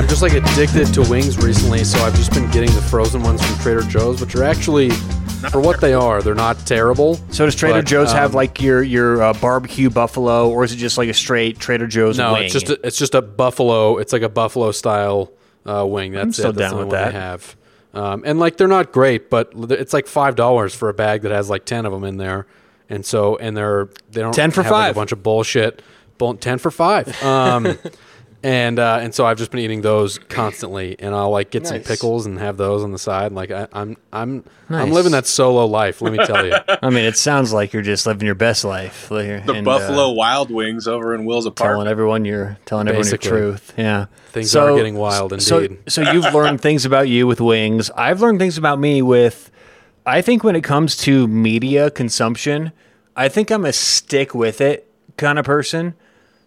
I'm just like addicted to wings recently, so I've just been getting the frozen ones from Trader Joe's, which are actually, for what they are, they're not terrible. So does Trader But, Joe's have um, like your your uh, barbecue buffalo, or is it just like a straight Trader Joe's No, wing? it's just a, it's just a buffalo. It's like a buffalo style uh, wing. That's still it. That's down the with one that. They have, um, and like they're not great, but it's like five dollars for a bag that has like ten of them in there, and so and they're they don't 10 for have, like, five. a bunch of bullshit. Bull, ten for five. Um, and uh, and so I've just been eating those constantly, and I'll like get some pickles and have those on the side. Like I, I'm I'm I'm living that solo life. Let me tell you. I mean, it sounds like you're just living your best life. like, The and, Buffalo uh, Wild Wings over in Will's apartment. telling everyone you're telling everyone Basically. your truth. Yeah, Things are getting wild So, indeed. so so you've learned things about you with wings. I've learned things about me with. I think when it comes to media consumption, I think I'm a stick with it kind of person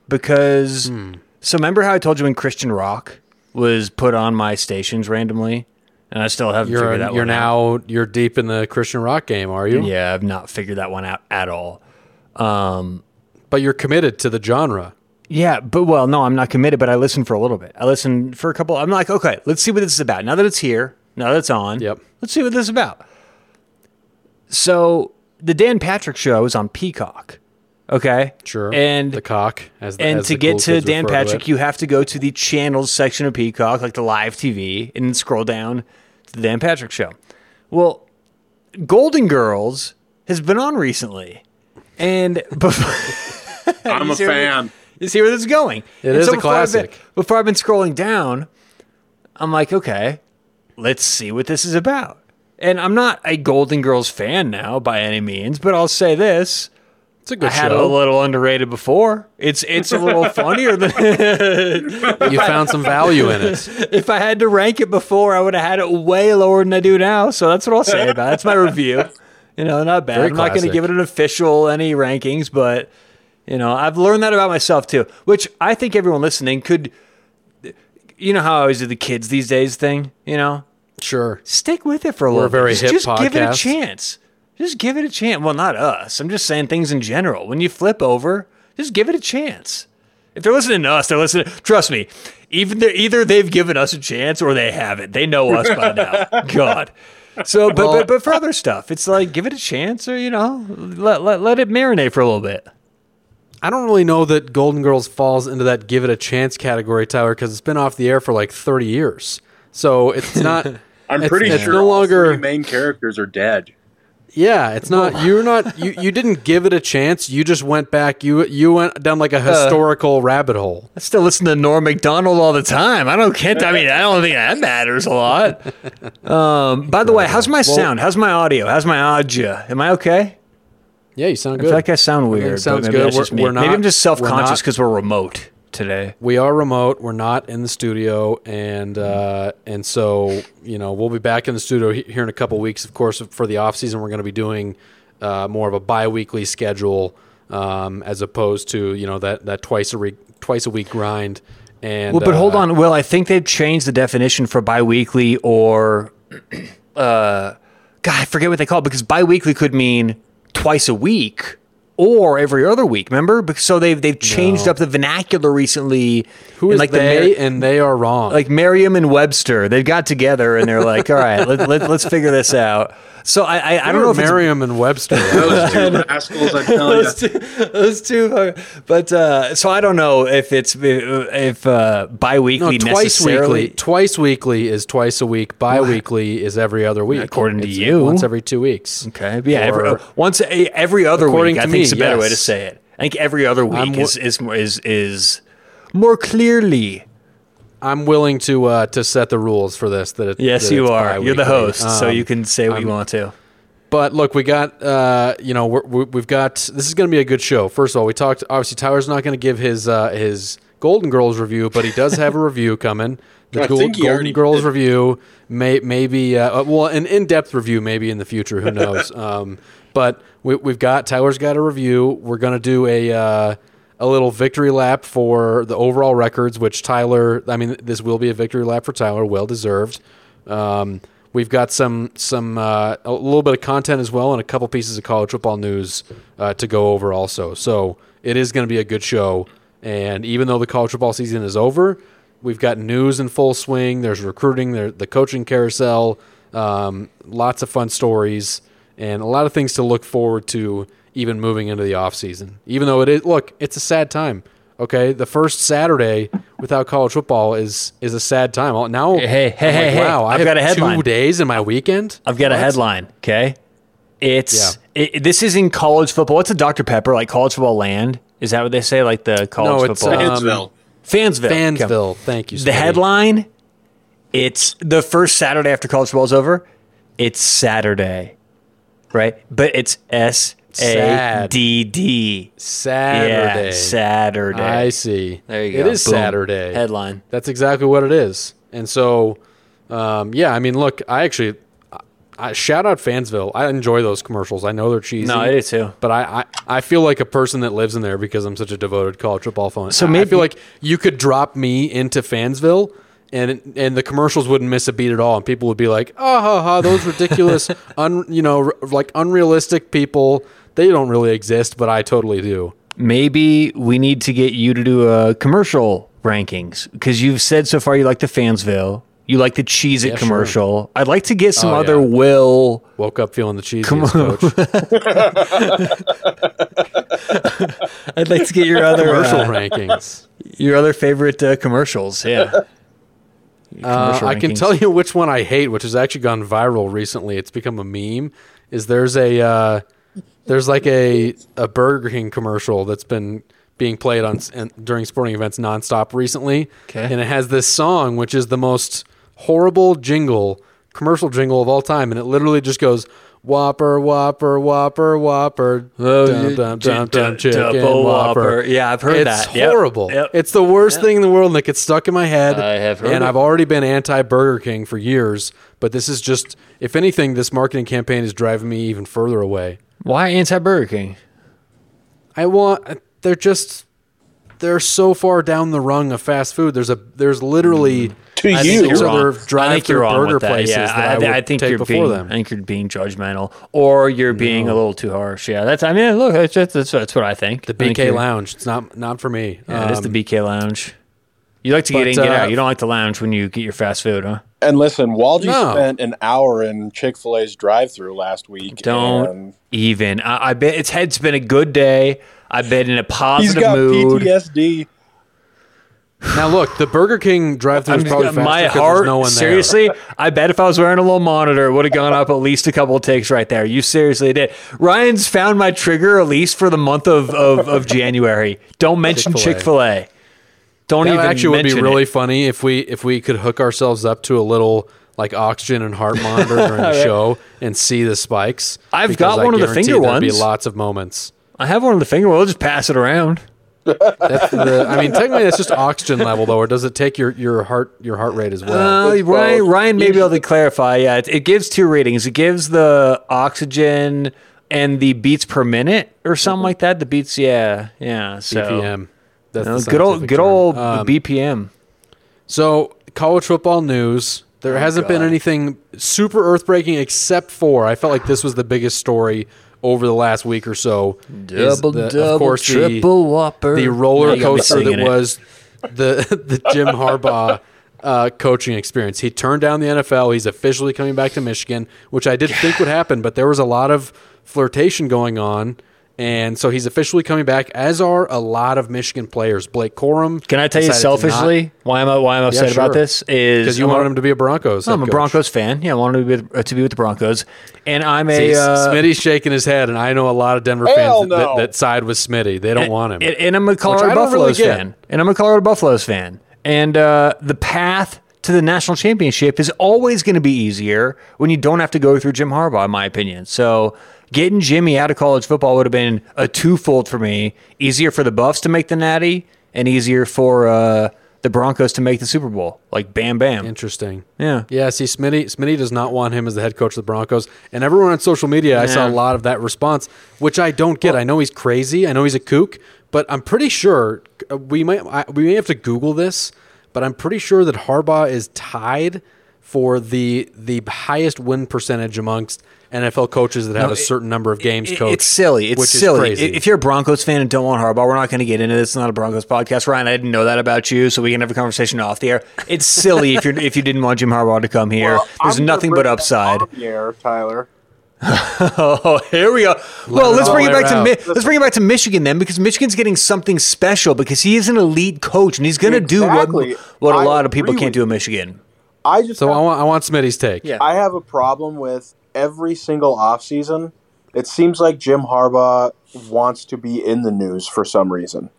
because. Hmm. So remember how I told you when Christian rock was put on my stations randomly, and I still haven't You're figured that you're one out. now you're deep in the Christian rock game, are you? Yeah, I've not figured that one out at all. Um, but you're committed to the genre. Yeah, but well, no, I'm not committed, but I listened for a little bit. I listened for a couple. I'm like, okay, let's see what this is about. Now that it's here, now that it's on, Yep. let's see what this is about. So the Dan Patrick show is on Peacock. Okay, Sure. and the cock as the, and as to the get cool to Dan refer to Patrick, you have to go to the channels section of Peacock, like the live TV, and then scroll down to the Dan Patrick show. Well, Golden Girls has been on recently, and before. I'm a see where- fan. You see where this is going? It And is a before I've been- before I've been scrolling down, I'm like, okay, let's see what this is about. And I'm not a Golden Girls fan now by any means, but I'll say this: it's a good I had it show. a little underrated before. It's it's a little funnier than you found some value in it. if I had to rank it before. I would have had it way lower than I do now. So that's what I'll say about it. That's my review. You know, not bad. Very I'm not going to give it an official any rankings, but you know, I've learned that about myself too, which I think everyone listening could. You know how I always do the kids these days thing. You know, Sure. stick with it for a We're little a very bit. hip Just, just give it a chance. Just give it a chance. Well, not us. I'm just saying things in general. When you flip over, just give it a chance. If they're listening to us, they're listening. Trust me. Even they're, either they've given us a chance or they haven't. They know us by now. God. So, but, but but for other stuff, it's like give it a chance, or you know, let let, let it marinate for a little bit. I don't really know that Golden Girls falls into that give it a chance category, Tyler, because it's been off the air for like 30 years. So it's not. I'm It's- pretty it's sure no all longer- three main characters are dead. Yeah, it's not. You're not. You, you didn't give it a chance. You just went back. You you went down like a historical rabbit hole. I still listen to Norm Macdonald all the time. I don't can't. I mean, I don't think that matters a lot. Um, by the way, how's my sound? How's my audio? How's my audio? Am I okay? Yeah, you sound I good. feel like I sound weird. sounds but good. We're- we're maybe I'm just self conscious we're because we're remote today. we are remote. We're not in the studio, and uh, and so you know we'll be back in the studio here in a couple weeks. Of course, for the off season, we're going to be doing uh, more of a bi-weekly schedule um, as opposed to you know that that twice a week twice a week grind. And Well, but hold uh, on, Will. I think they've changed the definition for biweekly or, uh, God, I forget what they call it because biweekly could mean twice a week or every other week. Remember? So they've they've changed No. up the vernacular recently. Who and is like the they? Mer- and they are wrong. like Merriam and Webster, they've got together and they're like, all right, let, let, let's figure this out. So I I, I don't know if it's Merriam and Webster. Those two rascals, I tell you. those two, those two are- but uh, so I don't know if it's if uh, no, biweekly twice necessarily. weekly. Twice weekly is twice a week. Bi-weekly is every other week. According to It's you. once every two weeks. Okay, yeah, every, Or- once a, every other According week, I to think me, is a better way to say it. I think every other week I'm is, is more- is is more clearly. I'm willing to uh, to set the rules for this. That it, Yes, that you are. You're the bi-weekly. host, so Um, you can say what you I'm- want to. But look, we got uh, you know we're, we- we've got this is going to be a good show. First of all, we talked. Obviously, Tyler's not going to give his uh, his Golden Girls review, but he does have a review coming. The I Gold- think he Golden Girls did. review, may maybe uh, uh, well an in depth review maybe in the future. Who knows? um, but we, we've got Tyler's got a review. We're to do a. Uh, a little victory lap for the overall records, which Tyler. I mean, this will be a victory lap for Tyler, well deserved. Um, we've got some some uh, a little bit of content as well, and a couple pieces of college football news uh, to go over also. So it is going to be a good show. And even though the college football season is over, we've got news in full swing. There's recruiting, there the coaching carousel, um, lots of fun stories, and a lot of things to look forward to. Even moving into the offseason. even though it is look, it's a sad time. Okay, the first Saturday without college football is is a sad time. Now, Hey, hey, hey, like, hey, wow, I I've got a headline. two days in my weekend. I've got a headline. Okay, it's it, this is in college football. What's a Dr Pepper like? College football land? Is that what they say? Like the college No, it's, football? uh, Fansville. Fansville. Okay. Fansville. Thank you. The Smitty. headline. It's the first Saturday after college football's over. It's Saturday, right? But it's S A D D. Saturday. Yeah, Saturday. I see. There you go. is Boom. Saturday. Headline. That's exactly what it is. And so, um, yeah, I mean, look, I actually I, shout out Fansville. I enjoy those commercials. I know they're cheesy. No, I do too. But I, I, I feel like a person that lives in there because I'm such a devoted college football fan. So I- I maybe- feel like you could drop me into Fansville. And, and the commercials wouldn't miss a beat at all, and people would be like, "Oh, ha, ha, those ridiculous, un, you know, r- like unrealistic people. They don't really exist, but I totally do." Maybe we need to get you to do a commercial rankings because you've said so far you like the Fansville, you like the Cheez It Yeah, sure. commercial. I'd like to get some Oh, other yeah. Will. Woke up feeling the cheesiest, coach. I'd like to get your other Commercial uh, rankings. your other favorite uh, commercials. Yeah. Uh, I can tell you which one I hate, which has actually gone viral recently. It's become a meme. Is there's a uh, there's like a a Burger King commercial that's been being played on and during sporting events nonstop recently, Okay. and it has this song which is the most horrible jingle commercial jingle of all time, and it literally just goes. Whopper, Whopper, Whopper, Whopper, Oh, dum, dum, dum, dum, chicken double Whopper. Yeah, I've heard it's that. Yep. horrible. Yep. It's the worst thing in the world, and it gets stuck in my head. I have heard and it. I've already been anti Burger King for years, but this is just, if anything, this marketing campaign is driving me even further away. Why anti Burger King? I want, they're just, they're so far down the rung of fast food. There's a, there's literally mm. To I you. think six you're other wrong. I think you're wrong burger with that. places Yeah, that I, I, would I think you're being, them. I think you're being judgmental, or you're being a little too harsh. Yeah, that's. I mean, look, that's that's, that's what I think. the I think BK Lounge, it's not, not for me. Yeah, it is the Um, BK Lounge. You like to get but, in, get uh, out. You don't like to lounge when you get your fast food, huh? And listen, Waldy No. spent an hour in Chick Fil A's drive-through last week. Don't and even. I, I bet it's it's been a good day. I've been in a he's positive got mood. PTSD. Now look, the Burger King drive-through is probably faster my heart, no one there. seriously, I bet if I was wearing a little monitor, it would have gone up at least a couple of takes right there. You seriously did. Ryan's found my trigger at least for the month of, of, of January. Don't mention Chick-fil-A. Chick Fil A. Don't That even actually would be really it. funny if we if we could hook ourselves up to a little like oxygen and heart monitor during the show and see the spikes. I've got I one of the finger there'd Be lots of moments. I have one of the finger. We'll just pass it around. That's the, I mean, technically, that's just oxygen level, though, or does it take your, your heart your heart rate as well? Uh, Ryan, both. Ryan may be able to clarify. Yeah, it, it gives two ratings. It gives the oxygen and the beats per minute or something like that. The beats, yeah, yeah. So BPM. That's No, the good old, good term. old Um, BPM. So, college football news. There hasn't been Oh, anything super earth breaking except for I felt like this was the biggest story over the last week or so. Double, the- double, of course, the- triple whopper. the roller you gotta be coaster singing that it. was the the Jim Harbaugh uh, coaching experience. He turned down the NFL. He's officially coming back to Michigan, which I didn't think would happen, but there was a lot of flirtation going on. And so he's officially coming back, as are a lot of Michigan players. Blake Corum. Can I tell you selfishly why I'm why I'm upset sure. about this? Is because you wanted him to be a Broncos. I'm a. Broncos fan. Yeah, I wanted to be with, uh, to be with the Broncos, and I'm a See, uh, Smitty's shaking his head, and I know a lot of Denver fans that, no. that, that side with Smitty. They don't want him. And, and I'm a Colorado don't really Buffaloes fan. And I'm a Colorado Buffaloes fan. And uh, the path to the national championship is always going to be easier when you don't have to go through Jim Harbaugh, in my opinion. So getting Jimmy out of college football would have been a twofold for me. Easier for the Buffs to make the natty, and easier for uh, the Broncos to make the Super Bowl. Like bam, bam. Interesting. Yeah. Yeah, see, Smitty, Smitty does not want him as the head coach of the Broncos. And everyone on social media, I saw a lot of that response, which I don't get. I know he's crazy. I know he's a kook, but I'm pretty sure uh, we might I, we may have to Google this, but I'm pretty sure that Harbaugh is tied for the the highest win percentage amongst NFL coaches that have a certain number of games It- coached. It's silly. It's which silly. Is crazy. If you're a Broncos fan and don't want Harbaugh, we're not going to get into this. It's not a Broncos podcast, Ryan. I didn't know that about you, so we can have a conversation off the air. It's silly if you are if you didn't want Jim Harbaugh to come here. Well, There's I'm nothing but upside. on the air, Tyler. Oh, here we go. well, let's bring it back to Mi- let's bring it back to Michigan then, because Michigan's getting something special because he is an elite coach and he's going to do what what a I lot of people can't do in you. Michigan. I just so have, I want I want Smitty's take. Yeah. I have a problem with every single offseason. It seems like Jim Harbaugh wants to be in the news for some reason.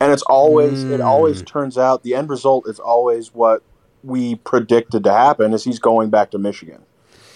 And it's always it always Mm. turns out the end result is always what we predicted to happen is he's going back to Michigan.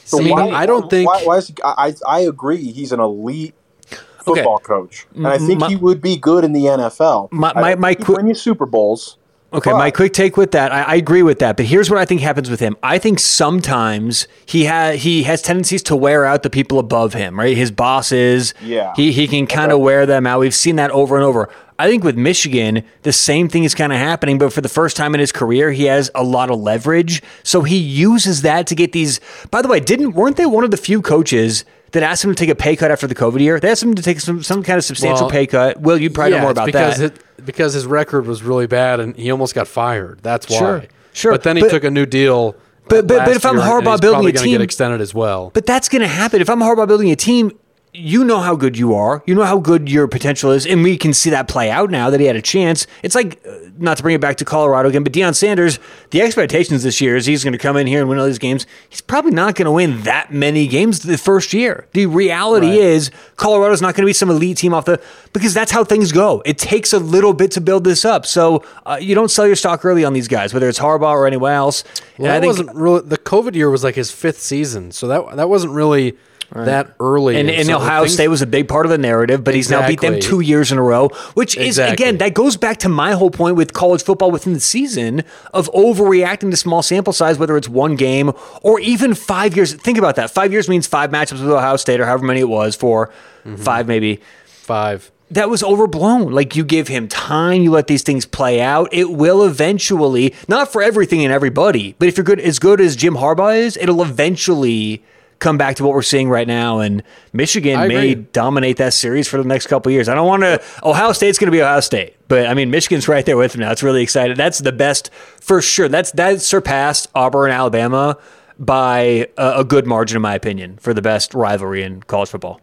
So See, I don't think- why, why is he, I I agree he's an elite Okay. football coach, and I think My- he would be good in the NFL. My- my- don't my he'd qu- win you Super Bowls. Okay, But- my quick take with that, I, I agree with that. But here's what I think happens with him. I think sometimes he has he has tendencies to wear out the people above him, right? His bosses. Yeah. He he can kind of wear them out. We've seen that over and over. I think with Michigan, the same thing is kind of happening, but for the first time in his career, he has a lot of leverage. So he uses that to get these. By the way, didn't weren't they one of the few coaches that asked him to take a pay cut after the COVID year? They asked him to take some some kind of substantial Well, pay cut. Will you'd probably know more about because that? It, because his record was really bad and he almost got fired. That's why. Sure, sure. But then he But- took a new deal. But- but- uh, but last if I'm Harbaugh building probably a team- get extended as well. But that's going to happen. If I'm Harbaugh building a team, you know how good you are. You know how good your potential is. And we can see that play out now that he had a chance. It's like, uh, not to bring it back to Colorado again, but Deion Sanders, the expectations this year is he's going to come in here and win all these games. He's probably not going to win that many games the first year. The reality Right. is Colorado's not going to be some elite team off the, because that's how things go. It takes a little bit to build this up. So uh, you don't sell your stock early on these guys, whether it's Harbaugh or anyone else. Well, And I that think- wasn't really the COVID year was like his fifth season, so that that wasn't really that early. And, and so Ohio things- State was a big part of the narrative, but he's now beat them two years in a row, which is, Exactly. again, that goes back to my whole point with college football within the season of overreacting to small sample size, whether it's one game or even five years. Think about that. Five years means five matchups with Ohio State or however many it was for Mm-hmm. five, maybe five. that was overblown. Like you give him time, you let these things play out. It will eventually, not for everything and everybody, but if you're good as good as Jim Harbaugh is, it'll eventually come back to what we're seeing right now. And Michigan may dominate that series for the next couple of years. I don't want to. Ohio State's going to be Ohio State, but I mean Michigan's right there with them now. It's really exciting. That's the best for sure. That's that surpassed Auburn, Alabama by a, a good margin, in my opinion, for the best rivalry in college football.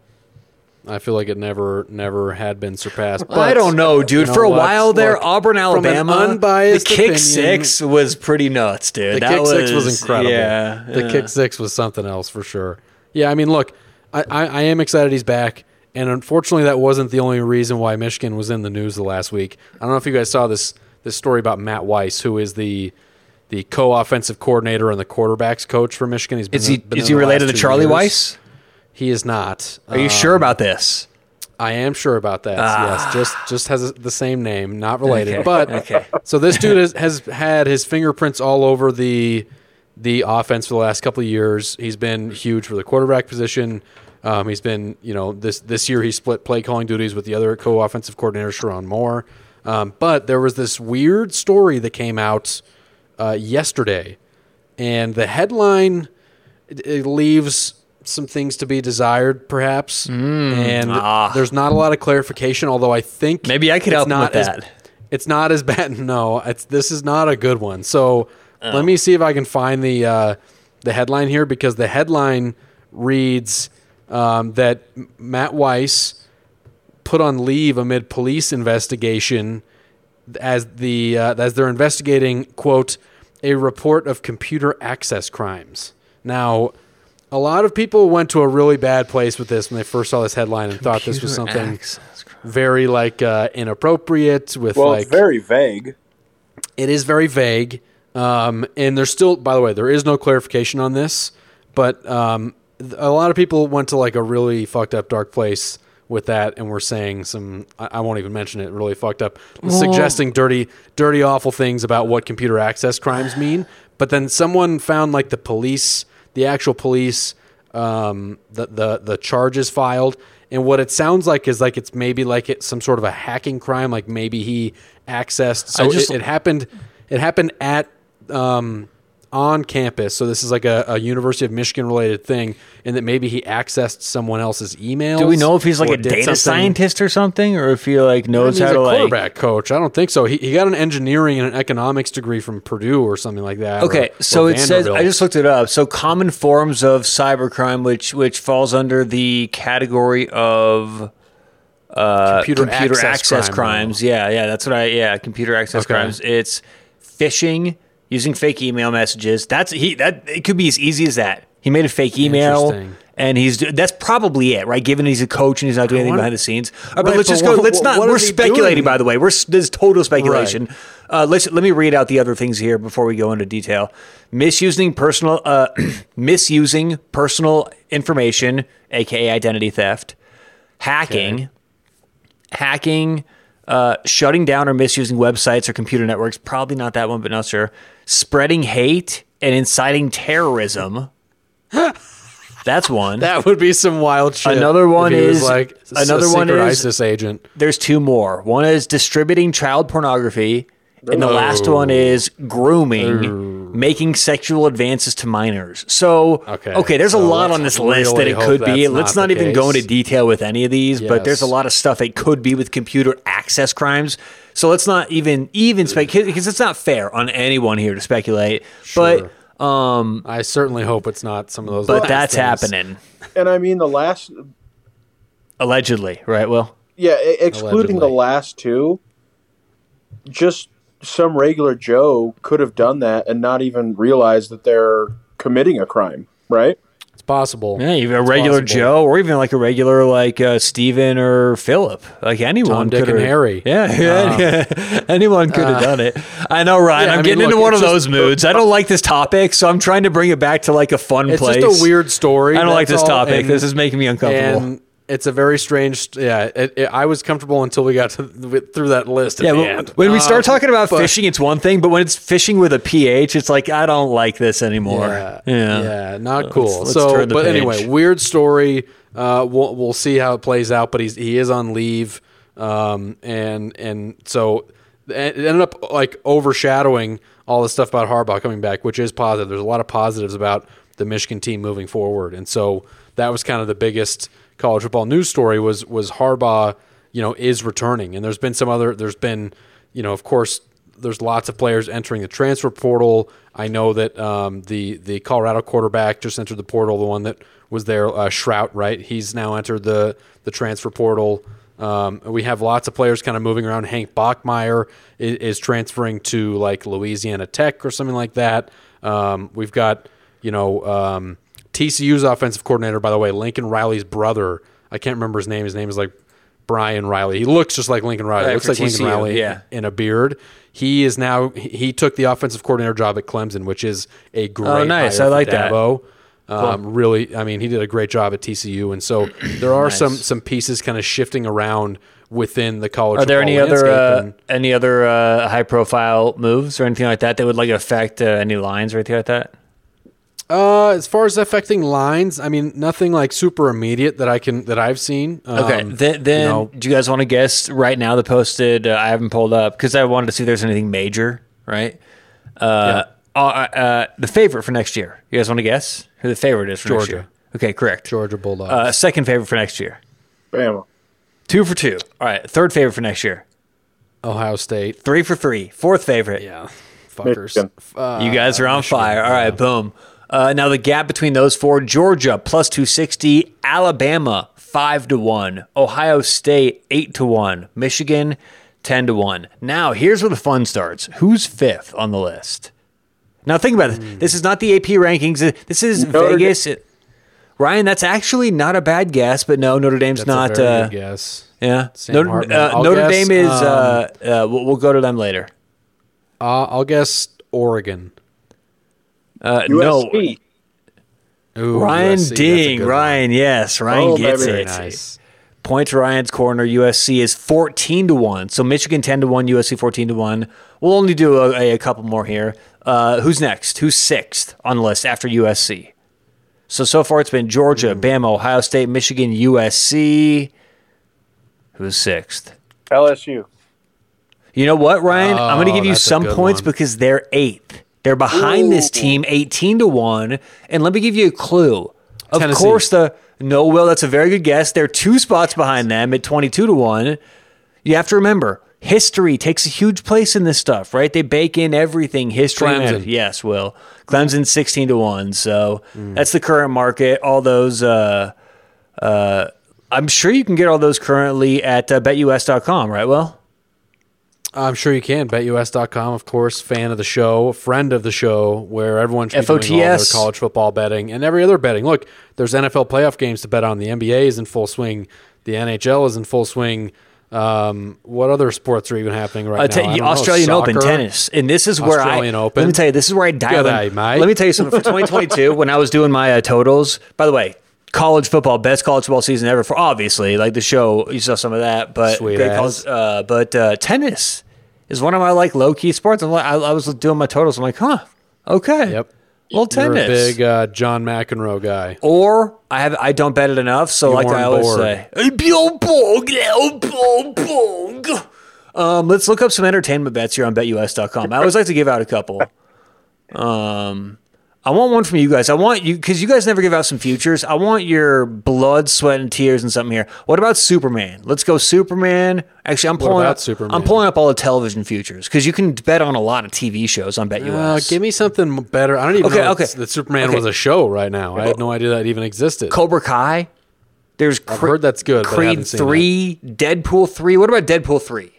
I feel like it never never had been surpassed. But I don't know, dude. you know For a what? while there, Look, Auburn, Alabama, unbiased the kick opinion- six was pretty nuts, dude. The that kick six was incredible. Yeah, the yeah. kick six was something else for sure. Yeah, I mean, look, I, I, I am excited he's back, and unfortunately, that wasn't the only reason why Michigan was in the news the last week. I don't know if you guys saw this this story about Matt Weiss, who is the the co-offensive coordinator and the quarterbacks coach for Michigan. He's been Is he been is he related to Charlie years. Weis? He is not. Are you sure about this? I am sure about that. Yes, just just has the same name, not related. Okay, But okay. so this dude has, has had his fingerprints all over the the offense for the last couple of years. He's been huge for the quarterback position. Um, he's been, you know, this this year he split play calling duties with the other co-offensive coordinator Sherrone Moore. Um, but there was this weird story that came out uh, yesterday, and the headline it, it leaves some things to be desired, perhaps. and ah. there's not a lot of clarification. Although I think Maybe I could it's help not with as- that. It's not as bad. No, it's this is not a good one. So Oh. let me see if I can find the uh, the headline here because the headline reads um, that Matt Weiss put on leave amid police investigation as the uh, as they're investigating quote a report of computer access crimes. Now, a lot of people went to a really bad place with this when they first saw this headline and thought this was something access very like uh, inappropriate with Well, like it's very vague. it is very vague. Um, and there's still, by the way, there is no clarification on this, but um, a lot of people went to like a really fucked up dark place with that, and were saying some. I, I won't even mention it. Really fucked up, suggesting dirty, dirty, awful things about what computer access crimes mean. But then someone found like the police, the actual police, um, the the the charges filed. And what it sounds like is like it's maybe like it's some sort of a hacking crime, like maybe he accessed. So just- it, it happened. It happened at um, on campus. So this is like a, a University of Michigan related thing, and that maybe he accessed someone else's email. Do we know if he's like a data scientist or something, or if he like knows he's how a to like? quarterback coach. I don't think so. He, he got an engineering and an economics degree from Purdue or something like that. Okay, or so it says I just looked it up. So common forms of cybercrime, which which falls under the category of uh, Computer computer, access access, crime, crimes. Yeah, yeah, that's what I. Yeah, computer access Okay. crimes. It's phishing using fake email messages. That's he. That it could be as easy as that. He made a fake email. And he's that's probably it, right? Given he's a coach and he's not doing anything behind the scenes. Uh, but Right, let's but just go. what- let's not. we're speculating, doing? by the way. We're this is total speculation. Uh, let's let me read out the other things here before we go into detail. Misusing personal, uh, misusing personal information, aka identity theft, hacking, hacking, uh, shutting down or misusing websites or computer networks. Probably not that one, but not sure. Spreading hate and inciting terrorism. That's one. That would be some wild shit. Another one is- like another a one is- ISIS agent. There's two more. One is distributing child pornography, and the last one is grooming, making sexual advances to minors. So, Okay, okay, there's a lot on let's this list that it could be. Let's not not, the even go into detail with any of these, but there's a lot of stuff it could be with computer access crimes. So let's not even even speculate because it's not fair on anyone here to speculate. Sure. But um, I certainly hope it's not some of those. but that's things. happening And I mean, the last, allegedly, right? Well, yeah, excluding the last two, just some regular Joe could have done that and not even realize that they're committing a crime, right? It's possible. Yeah, even a regular possible. Joe, or even like a regular like uh, Steven or Philip, like anyone. Tom, Dick, could've- and Harry. Yeah, yeah, yeah. anyone could have done it. I know, Ryan. Yeah, I'm I mean, getting look, into one of those just- moods. I don't like this topic, so I'm trying to bring it back to like a fun It's place. just a weird story. I don't like this all, topic. and- this is making me uncomfortable. It's a very strange. Yeah, it, it, I was comfortable until we got to through that list. At yeah, the well, end. when we start Um, talking about but- fishing, it's one thing, but when it's fishing with a ph, it's like I don't like this anymore. Yeah, yeah, yeah, not cool. let's so, but page. anyway, weird story. Uh, we'll we'll see how it plays out. But he's he is on leave, um, and and so it ended up like overshadowing all the stuff about Harbaugh coming back, which is positive. There's a lot of positives about the Michigan team moving forward, and so that was kind of the biggest college football news story was was Harbaugh, you know, is returning, and there's been some other. There's been, you know, of course, there's lots of players entering the transfer portal. I know that um, the the Colorado quarterback just entered the portal. The one that was there, uh, Shrout, right? He's now entered the the transfer portal. Um, we have lots of players kind of moving around. Hank Bachmeier is, is transferring to like Louisiana Tech or something like that. Um, we've got you know um, TCU's offensive coordinator, by the way, Lincoln Riley's brother. I can't remember his name. His name is like Brian Riley. He looks just like Lincoln Riley. Right, looks like Lincoln Riley yeah. in a beard. He is now he- took the offensive coordinator job at Clemson, which is a great. Oh, nice. I like that. Dabo. Um, Really, I mean, he did a great job at TCU, and so there are some Nice. some pieces kind of shifting around within the college. Are there any other uh, and- any other uh, high profile moves or anything like that that would like affect uh, any lines or anything like that? Uh, as far as affecting lines, I mean, nothing like super immediate that I can that I've seen. Okay, Um, then, then you know- do you guys want to guess right now? The posted uh, I haven't pulled up because I wanted to see if there's anything major. Right. Uh, uh, uh, the favorite for next year. You guys want to guess who the favorite is for next Georgia. year? Okay, correct. Georgia Bulldogs. Uh, second favorite for next year. Bama. Two for two. All right. Third favorite for next year. Ohio State. Three for three. Fourth favorite. Yeah, fuckers. Uh, You guys are on fire. All right, boom. Uh, now the gap between those four: Georgia plus two sixty, Alabama five to one, Ohio State eight to one, Michigan ten to one. Now here's where the fun starts. Who's fifth on the list? Now think about this. This is not the AP rankings. This is Notre Vegas. Ryan, that's actually not a bad guess, but no, Notre Dame's That's not. a Uh, good guess. yeah, Sam Notre, uh, Notre guess, Dame is. um, uh, uh, we'll, we'll go to them later. Uh, I'll guess Oregon. Uh, no, Ooh, Ryan USC, Ding, good one. Ryan, yes, Ryan Oh, gets baby. it. Very nice. Point to Ryan's corner. USC is fourteen to one. So Michigan ten to one. USC fourteen to one. We'll only do a, a couple more here. Uh, who's next? Who's sixth on the list after USC? So so far it's been Georgia. Bama, Ohio State, Michigan, USC. Who's sixth? LSU. You know what, Ryan? I'm going to Oh, give you some points one. because they're eighth. They're behind this team 18 to 1. And let me give you a clue. Of Tennessee. course, the no, Will, that's a very good guess. They're two spots behind them at 22 to 1. You have to remember, history takes a huge place in this stuff, right? They bake in everything. History. Clemson. Yes, Will. Clemson 16 to 1. So Mm. that's the current market. All those. Uh, uh, I'm sure you can get all those currently at uh, betus.com, right, Will? I'm sure you can. BetUS.com, of course, fan of the show, friend of the show, where everyone should be doing all their college football betting and every other betting. Look, there's NFL playoff games to bet on. The NBA is in full swing. The NHL is in full swing. Um, what other sports are even happening right Uh, now? ta- know. Australian Open tennis, and this is where Australian I Open. let me tell you, this is where I dial G'day, in. mate. Let me tell you something. For 2022, when I was doing my uh, totals, by the way, college football, best college football season ever for obviously like the show. You saw some of that, but Sweet great college. Uh, but uh, tennis is one of my like low key sports. I'm like, I, I was doing my totals. I'm like, huh, okay, Yep. little You're tennis. a big uh, John McEnroe guy. Or I have I don't bet it enough, so like I always say, "Hey, Bjorn Borg, Leo Bjorn Borg." Um, let's look up some entertainment bets here on BetUS.com. I always like to give out a couple. Um, I want one from you guys. I want you because you guys never give out some futures. I want your blood, sweat, and tears and something here. What about Superman? Let's go Superman. Actually, I'm pulling up. Superman? I'm pulling up all the television futures because you can bet on a lot of TV shows on BetUS. Uh, give me something better. I don't even Okay, know okay. that Superman Okay. was a show right now. I had no idea that even existed. Cobra Kai. There's I've heard that's good. but I Creed seen three, Deadpool three. What about Deadpool three?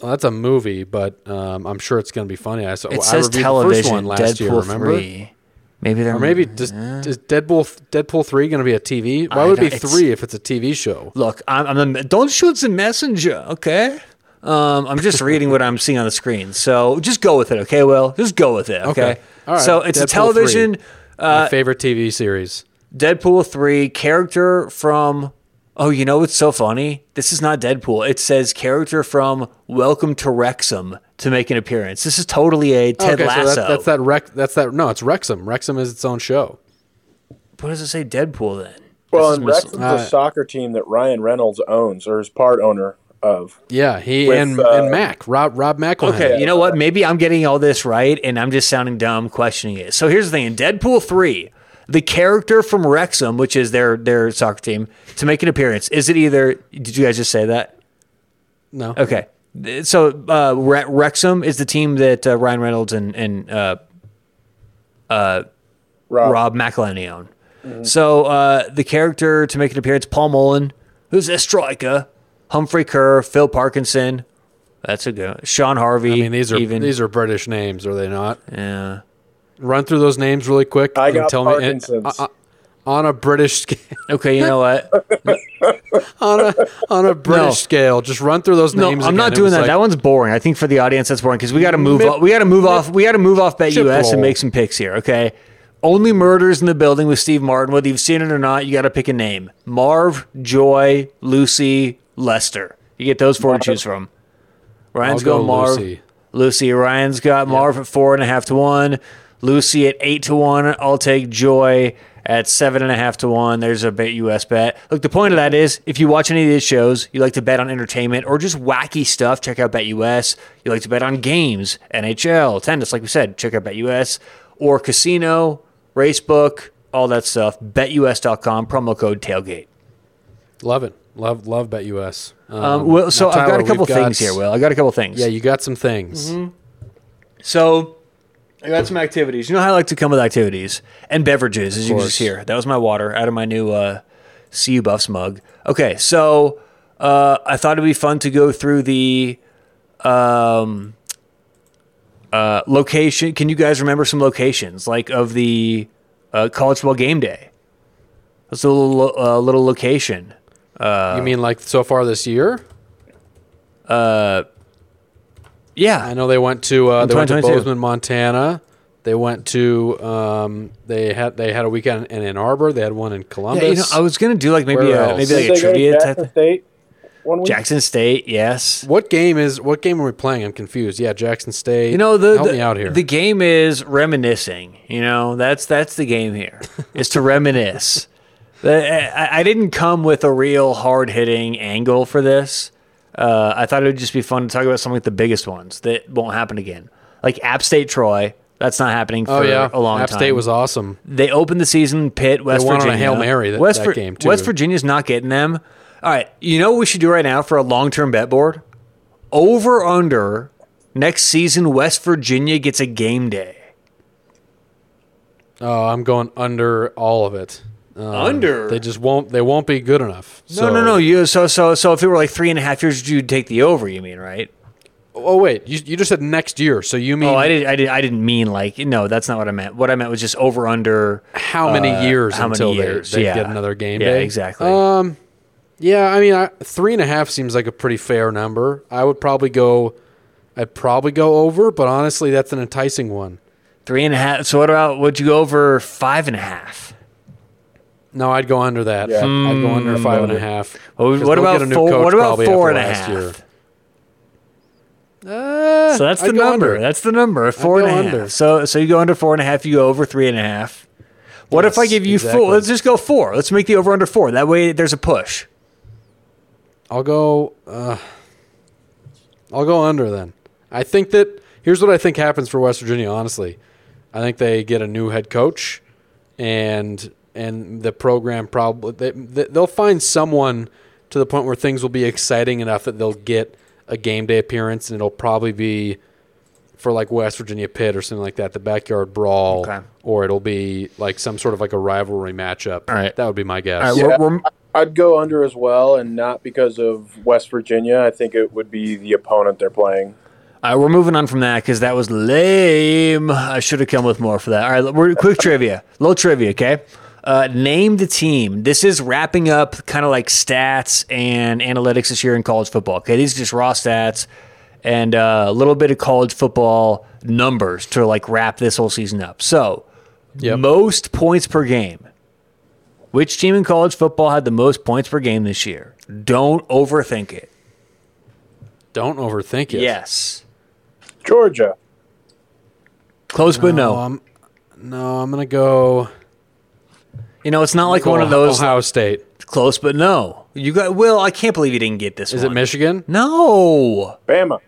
Well, that's a movie, but um, I'm sure it's going to be funny. I saw. It I says television. the first one last Deadpool year. Remember? three. Maybe they're Or maybe does, is Deadpool Deadpool three going to be a TV? Why I would it be three if it's a TV show? Look, I'm, I'm the, don't shoot the messenger, okay? Um, I'm just reading what I'm seeing on the screen, so just go with it, okay? Will just go with it, okay? Okay. All right. So it's a television. 3. Uh, My favorite TV series. Deadpool 3 character from Oh, you know what's so funny? This is not Deadpool. It says character from Welcome to Wrexham to make an appearance. This is totally a Ted okay, Lasso. so that, that's that Rex. That's that. No, it's Wrexham. Wrexham is its own show. What does it say Deadpool then? Well, This and is mis- Wrexham's uh, a soccer team that Ryan Reynolds owns or is part owner of. Yeah, he With, and uh, and Mac Rob Rob McElhenney. Okay. You know what? Maybe I'm getting all this right and I'm just sounding dumb questioning it. So here's the thing in Deadpool 3, the character from Wrexham, which is their their soccer team, to make an appearance, is it either did you guys just say that? No. Okay. So uh, Re- Wrexham is the team that uh, Ryan Reynolds and, and uh, Rob. Rob McElhenney own. So uh, the character to make an appearance, Paul Mullin, who's a striker, Humphrey Kerr, Phil Parkinson. That's a good. Sean Harvey. I mean these are even. these are British names, are they not? yeah. Run through those names really quick. I and got tell me and- Parkinson's. uh, uh, on a British scale. Okay, you know what? on a on a British scale. Just run through those No, names. I'm again. not doing that. like- that one's boring. I think for the audience that's boring because we got to move. Mip- off, we got to move off. We got to move off Bet Chip US and make some picks here. Okay. Only murders in the building with Steve Martin. Whether you've seen it or not, you got to pick a name: Marv, Joy, Lucy, Lester. You get those four to choose from. Ryan's I'll go Marv. Lucy. Lucy. Ryan's got Marv at four and a half to one. Lucy at eight to one. I'll take Joy at seven and a half to one. There's a bet US bet. Look, the point of that is if you watch any of these shows, you like to bet on entertainment or just wacky stuff, check out Bet US. You like to bet on games, NHL, tennis, like we said, check out Bet US. Or casino, racebook, all that stuff. BetUS.com, promo code tailgate. Love it. Love love Bet US. Um, Um, well, so now, I've got a couple we've got- things here, Will. I got a couple things. Yeah, you got some things. Mm-hmm. So I got some activities. You know how I like to come with activities and beverages, as you can just hear. That was my water out of my new uh, CU Buffs mug. Okay, so uh, I thought it'd be fun to go through the um, uh, location. Can you guys remember some locations like of the uh, college football game day? That's a little uh, little location. you mean like so far this year? Yeah, I know they went to uh, In they went to 2022. Bozeman, Montana. They went to um, they had they had a weekend in Ann Arbor. They had one in Columbus. yeah. You know, I was gonna do like maybe Where a, else? maybe Did like a they go to trivia type. Jackson State one week? Jackson State, yes. what game is what game are we playing? I'm confused. Yeah, Jackson State. You know the help the, me out here. the game is reminiscing. You know that's that's the game here is to reminisce. The- I, I didn't come with a real hard hitting angle for this. Uh, I thought it would just be fun to talk about some of the biggest ones that won't happen again, like App State Troy, That's not happening for Oh yeah, a long App time. State was awesome. They opened the season. Pitt, West won on a Virginia. Hail Mary that- West that game, too. West Virginia's not getting them. All right, you know what we should do right now for a long-term bet board? Over under next season. West Virginia gets a game day. Oh, I'm going under all of it. Um, Under? They just won't. They won't be good enough. No, no, no. You so so so if it were like three and a half years, you'd take the over. You mean right? Oh wait, you, you just said next year. So you mean Oh, I did. I did. I didn't mean like no. That's not what I meant. What I meant was just over under. how many uh, years how many years, they, they yeah. get another game Yeah, day? exactly. Um, yeah. I mean, I, three and a half seems like a pretty fair number. I would probably go. I'd probably go over, but honestly, that's an enticing one. Three and a half. So what about would you go over five and a half? No, I'd go under that. Yeah. I'd go under five and a half. Well, 'Cause what about a four- what about probably four after and a last year. Uh, So that's the I'd number. That's the number. Four and a go half. under. So so you go under four and a half. You go over three and a half. What if I give you exactly. four? Let's just go four. Let's make the over under four. That way there's a push. I'll go. Uh, I'll go under then. I think that here's what I think happens for West Virginia. Honestly, I think they get a new head coach, and and the program probably they, they- they'll find someone to the point where things will be exciting enough that they'll get a game day appearance, and it'll probably be for like West Virginia Pitt or something like that, the backyard brawl, Okay. or it'll be like some sort of like a rivalry matchup. All right. that would be my guess. All right, Yeah. we're, we're, I'd go under as well, and not because of West Virginia. I think it would be the opponent they're playing. all right, we're moving on from that because that was lame. I should have come with more for that. All right, we're quick trivia, low trivia. Okay, uh, name the team. This is wrapping up kind of like stats and analytics this year in college football. Okay, these are just raw stats and uh, a little bit of college football numbers to like wrap this whole season up. So, Yep. most points per game. Which team in college football had the most points per game this year? Don't overthink it. Don't overthink it. Yes. Georgia. Close, but no. I'm, no, I'm gonna go. You know, it's not like go one of those Ohio State. close, but no. You got Will. I can't believe you didn't get this. Is one. it Michigan? No. Bama.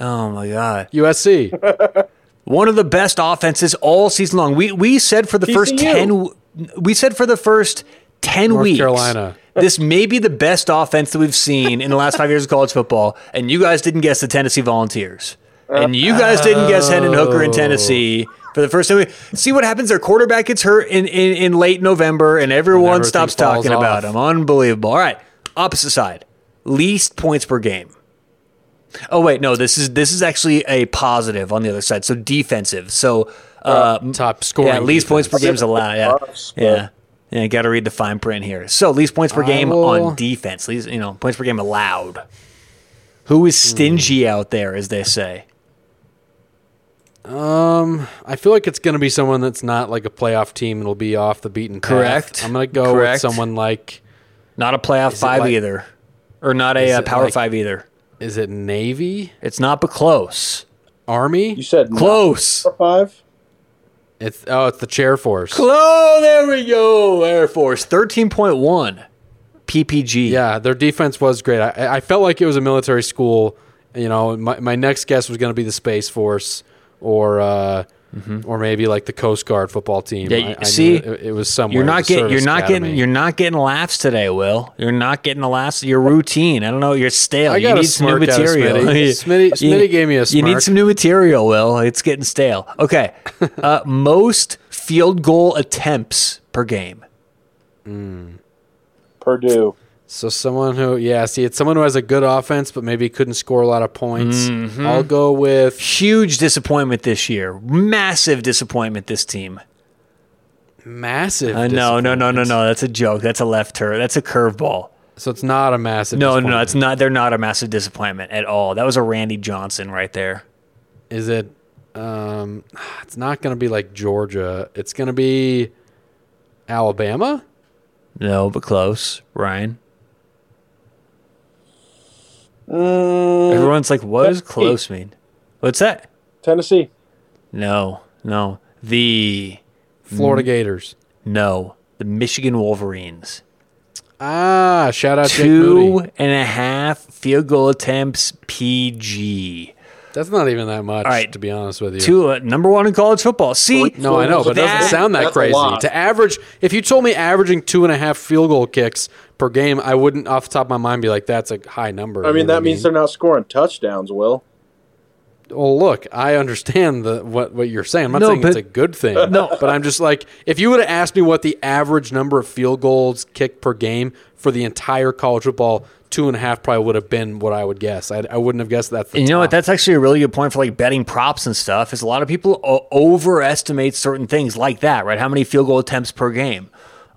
Oh my god. USC. One of the best offenses all season long. We we said for the first TCU. ten. We said for the first ten North weeks. Carolina. This may be the best offense that we've seen in the last five years of college football, and you guys didn't guess the Tennessee Volunteers, and you guys didn't guess Hendon Hooker in Tennessee for the first time. See what happens? Their quarterback gets hurt in, in, in late November, and everyone everything stops falls talking about off. him. Unbelievable. All right, opposite side, least points per game. Oh wait, no. This is this is actually a positive on the other side. So defensive. So uh, Top scoring. yeah, least points per defense. game is allowed. Yeah, yeah, yeah. Got to read the fine print here. So least points per I game will- on defense. Least you know points per game allowed. Who is stingy out there, as they say? Um, I feel like it's gonna be someone that's not like a playoff team and will be off the beaten path. Correct. I'm gonna go Correct. with someone like. Not a playoff five like- either, or not a Is uh, power like- five either. Is it Navy? It's not, but close. Army? You said Close. number five. It's oh, it's the chair force. Close. There we go. Air Force thirteen point one. PPG. Yeah, their defense was great. I, I felt like it was a military school. You know, my, my next guess was going to be the Space Force or uh, or maybe like the Coast Guard football team. Mm-hmm. Yeah, I, I see, knew it, it was somewhere. You're not getting. You're not academy. getting. You're not getting laughs today, Will. You're not getting the laughs. Your routine. I don't know. You're stale. I you got a need some new smirk out of material. Smitty. Smitty- Smitty gave me a You need some new material, Will. It's getting stale. Okay. uh, most field goal attempts per game. Purdue. So someone who, yeah, see, it's someone who has a good offense, but maybe couldn't score a lot of points. Mm-hmm. I'll go with Huge disappointment this year. Massive disappointment. This team. massive. Uh, no, no, no, no, no. That's a joke. That's a left turn. That's a curveball. So it's not a massive. No, no, no. It's not. They're not a massive disappointment at all. That was a Randy Johnson right there. Is it? Um, it's not going to be like Georgia. It's going to be Alabama. No, but close. Ryan. Mm, Everyone's like, what does close mean? What's that? Tennessee. No, no. The Florida Gators. no. The Michigan Wolverines. Ah, shout out Jake Two Moody. and a half field goal attempts PG. That's not even that much, right. to be honest with you. Two uh, number one in college football. See, no, I know, but it That- doesn't sound that crazy. To average, if you told me averaging two and a half field goal kicks per game, I wouldn't, off the top of my mind, be like, that's a high number. I mean, know what that means they're not scoring touchdowns. Will Well, look, I understand the what what you're saying. I'm not No, saying it's but- a good thing. No. but I'm just like, if you would have asked me what the average number of field goals kicked per game for the entire college football, two and a half probably would have been what I would guess. I, I wouldn't have guessed that. You know what? That's actually a really good point for like betting props and stuff. Is a lot of people o- overestimate certain things like that, right? How many field goal attempts per game?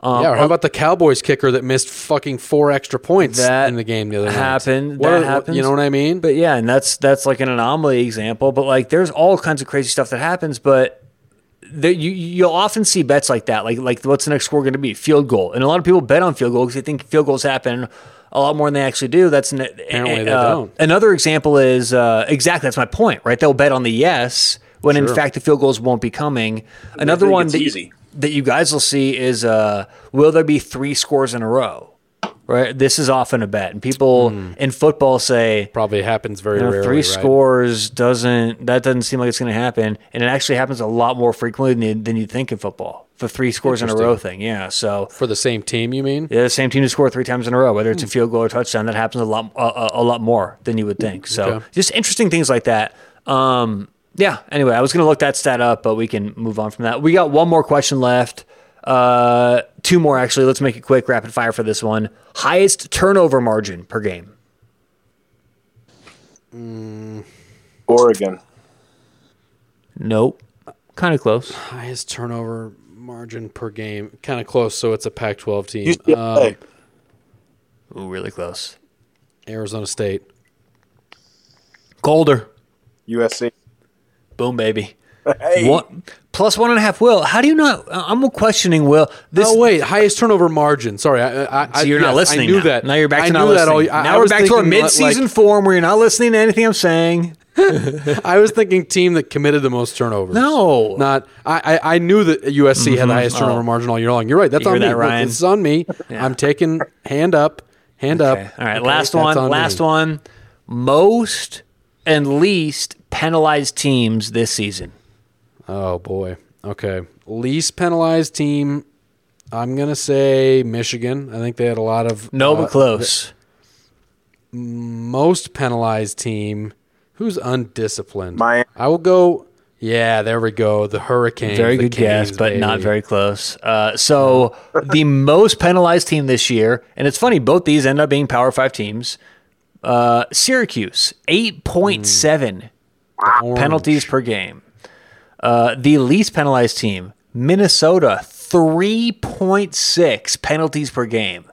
Um, yeah. Or how about the Cowboys kicker that missed fucking four extra points That in the game the other night? happened. What That what- happens. You know what I mean? But yeah, and that's that's like an anomaly example. But like, there's all kinds of crazy stuff that happens. But there, you you'll often see bets like that. Like like what's the next score going to be? Field goal. And a lot of people bet on field goal because they think field goals happen a lot more than they actually do. That's an, Apparently they uh, don't. Another example is uh, exactly that's my point. Right? They'll bet on the yes when in fact the field goals won't be coming. Another one that you- easy. that you guys will see is uh, will there be three scores in a row? Right. This is often a bet, and people in football say Probably happens very you know, rarely. three right? scores doesn't that doesn't seem like it's going to happen, and it actually happens a lot more frequently than, you- than you think in football. The three scores in a row thing, yeah. So for the same team. You mean? yeah, the same team to score three times in a row, whether it's a field goal or touchdown, that happens a lot, a, a, a lot more than you would think. So Okay. just interesting things like that. Um, yeah. Anyway, I was going to look that stat up, but we can move on from that. We got one more question left. Uh, two more actually. Let's make it quick, rapid fire for this one. Highest turnover margin per game. Oregon. Nope. Kind of close. Highest turnover margin per game. Kind of close. So it's a Pac-12 team. UCLA. Um, Ooh, really close. Arizona State. Colder. USC. Boom, baby. Hey, One plus one and a half. Will, how do you not? Uh, I'm questioning. Will this? oh wait, highest turnover margin. Sorry, I, I, So you're not listening. I knew now. that. Now you're back I to not knew that listening. all- I- now I we're back to our mid-season form where you're not listening to anything I'm saying. I was thinking team that committed the most turnovers. No. not. I. I, I knew that USC had the mm-hmm. highest turnover Oh. margin all year long. You're right. That's You on me. that, Ryan? This is on me. I'm taking hand up. Hand Okay. up. All right. Okay, Last one. on Last me. one. Most and least penalized teams this season. Oh boy. Okay. Least penalized team. I'm gonna say Michigan. I think they had a lot of No, uh, but close. most penalized team. Who's undisciplined? Miami. I will go. Yeah, there we go. The Hurricanes. Very the good guess, Canes, but not very close. Uh, so the most penalized team this year, and it's funny, both these end up being Power Five teams. Uh, Syracuse, eight point seven Orange. penalties per game. Uh, the least penalized team, Minnesota, three point six penalties per game.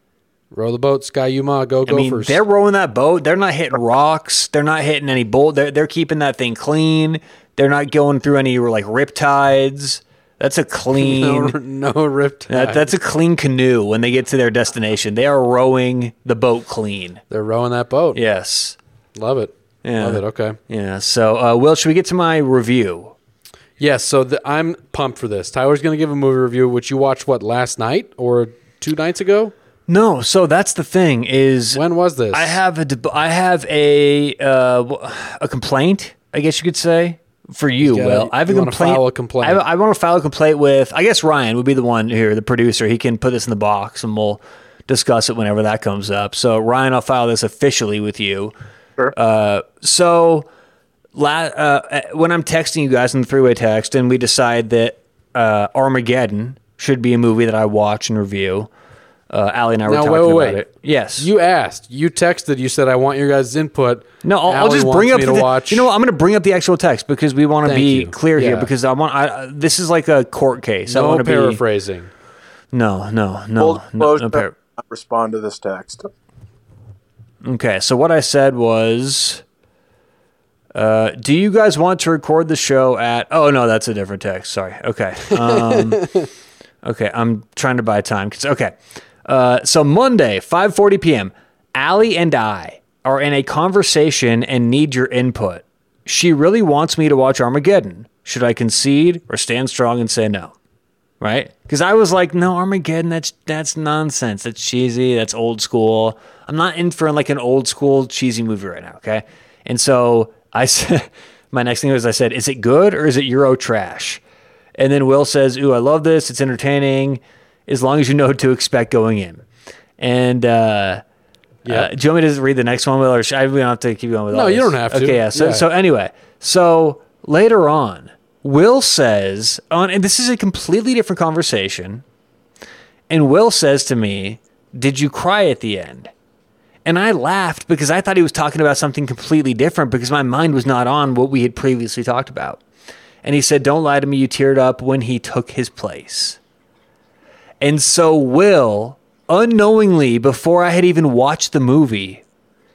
Row the boat, Ski-U-Mah. Go I mean, Gophers. they're rowing that boat. They're not hitting rocks. They're not hitting any bolt. They're they're keeping that thing clean. They're not going through any like rip tides. That's a clean. no, no ripped. that, that's a clean canoe when they get to their destination. They are rowing the boat clean. They're rowing that boat. Yes. Love it. Yeah. Love it. Okay. Yeah. So, uh, Will, should we get to my review? Yes. So the, I'm pumped for this. Tyler's going to give a movie review, which you watched what last night or two nights ago. No. So that's the thing is When was this? I have a deb- I have a uh, a complaint, I guess you could say, for you. gotta- Will I have a you wanna complaint? file a complaint. I, I want to file a complaint with. I guess Ryan would be the one here, the producer. He can put this in the box, and we'll discuss it whenever that comes up. So Ryan, I'll file this officially with you. Sure. Uh, so la- uh, when I'm texting you guys in the three way text, and we decide that uh, Armageddon should be a movie that I watch and review. Uh, Allie and I were Now, talking wait, wait, about wait. it. Yes, You asked. You texted. You said I want your guys' input. no, I'll, I'll just bring up me the. to watch. You know, what? I'm going to bring up the actual text because we want to be you. clear here because I want. I, uh, this is like a court case. I no want to be. paraphrasing. No, no, no, Full no, no par- respond to this text. Okay, so what I said was, uh, do you guys want to record the show at? Oh no, that's a different text. Sorry. Okay. Um, okay, I'm trying to buy time. 'cause- Okay, uh, so Monday, 5:40 p.m. Allie and I are in a conversation and need your input. She really wants me to watch Armageddon. Should I concede or stand strong and say no? right? Because I was like, no, Armageddon, that's that's nonsense. That's cheesy. That's old school. I'm not in for like an old school cheesy movie right now, okay? And so I said, my next thing was I said, "Is it good or is it Euro trash?" And then Will says, "Ooh, I love this. It's entertaining, as long as you know what to expect going in." And uh, Yeah. uh, do you want me to read the next one, Will, or should I, we don't have to keep going with No, all you don't have to. Okay, yeah. So, Yeah. so anyway, so later on, Will says, on, and this is a completely different conversation. And Will says to me, Did you cry at the end? And I laughed because I thought he was talking about something completely different because my mind was not on what we had previously talked about. And he said, Don't lie to me, you teared up when he took his place. And so Will, unknowingly, before I had even watched the movie,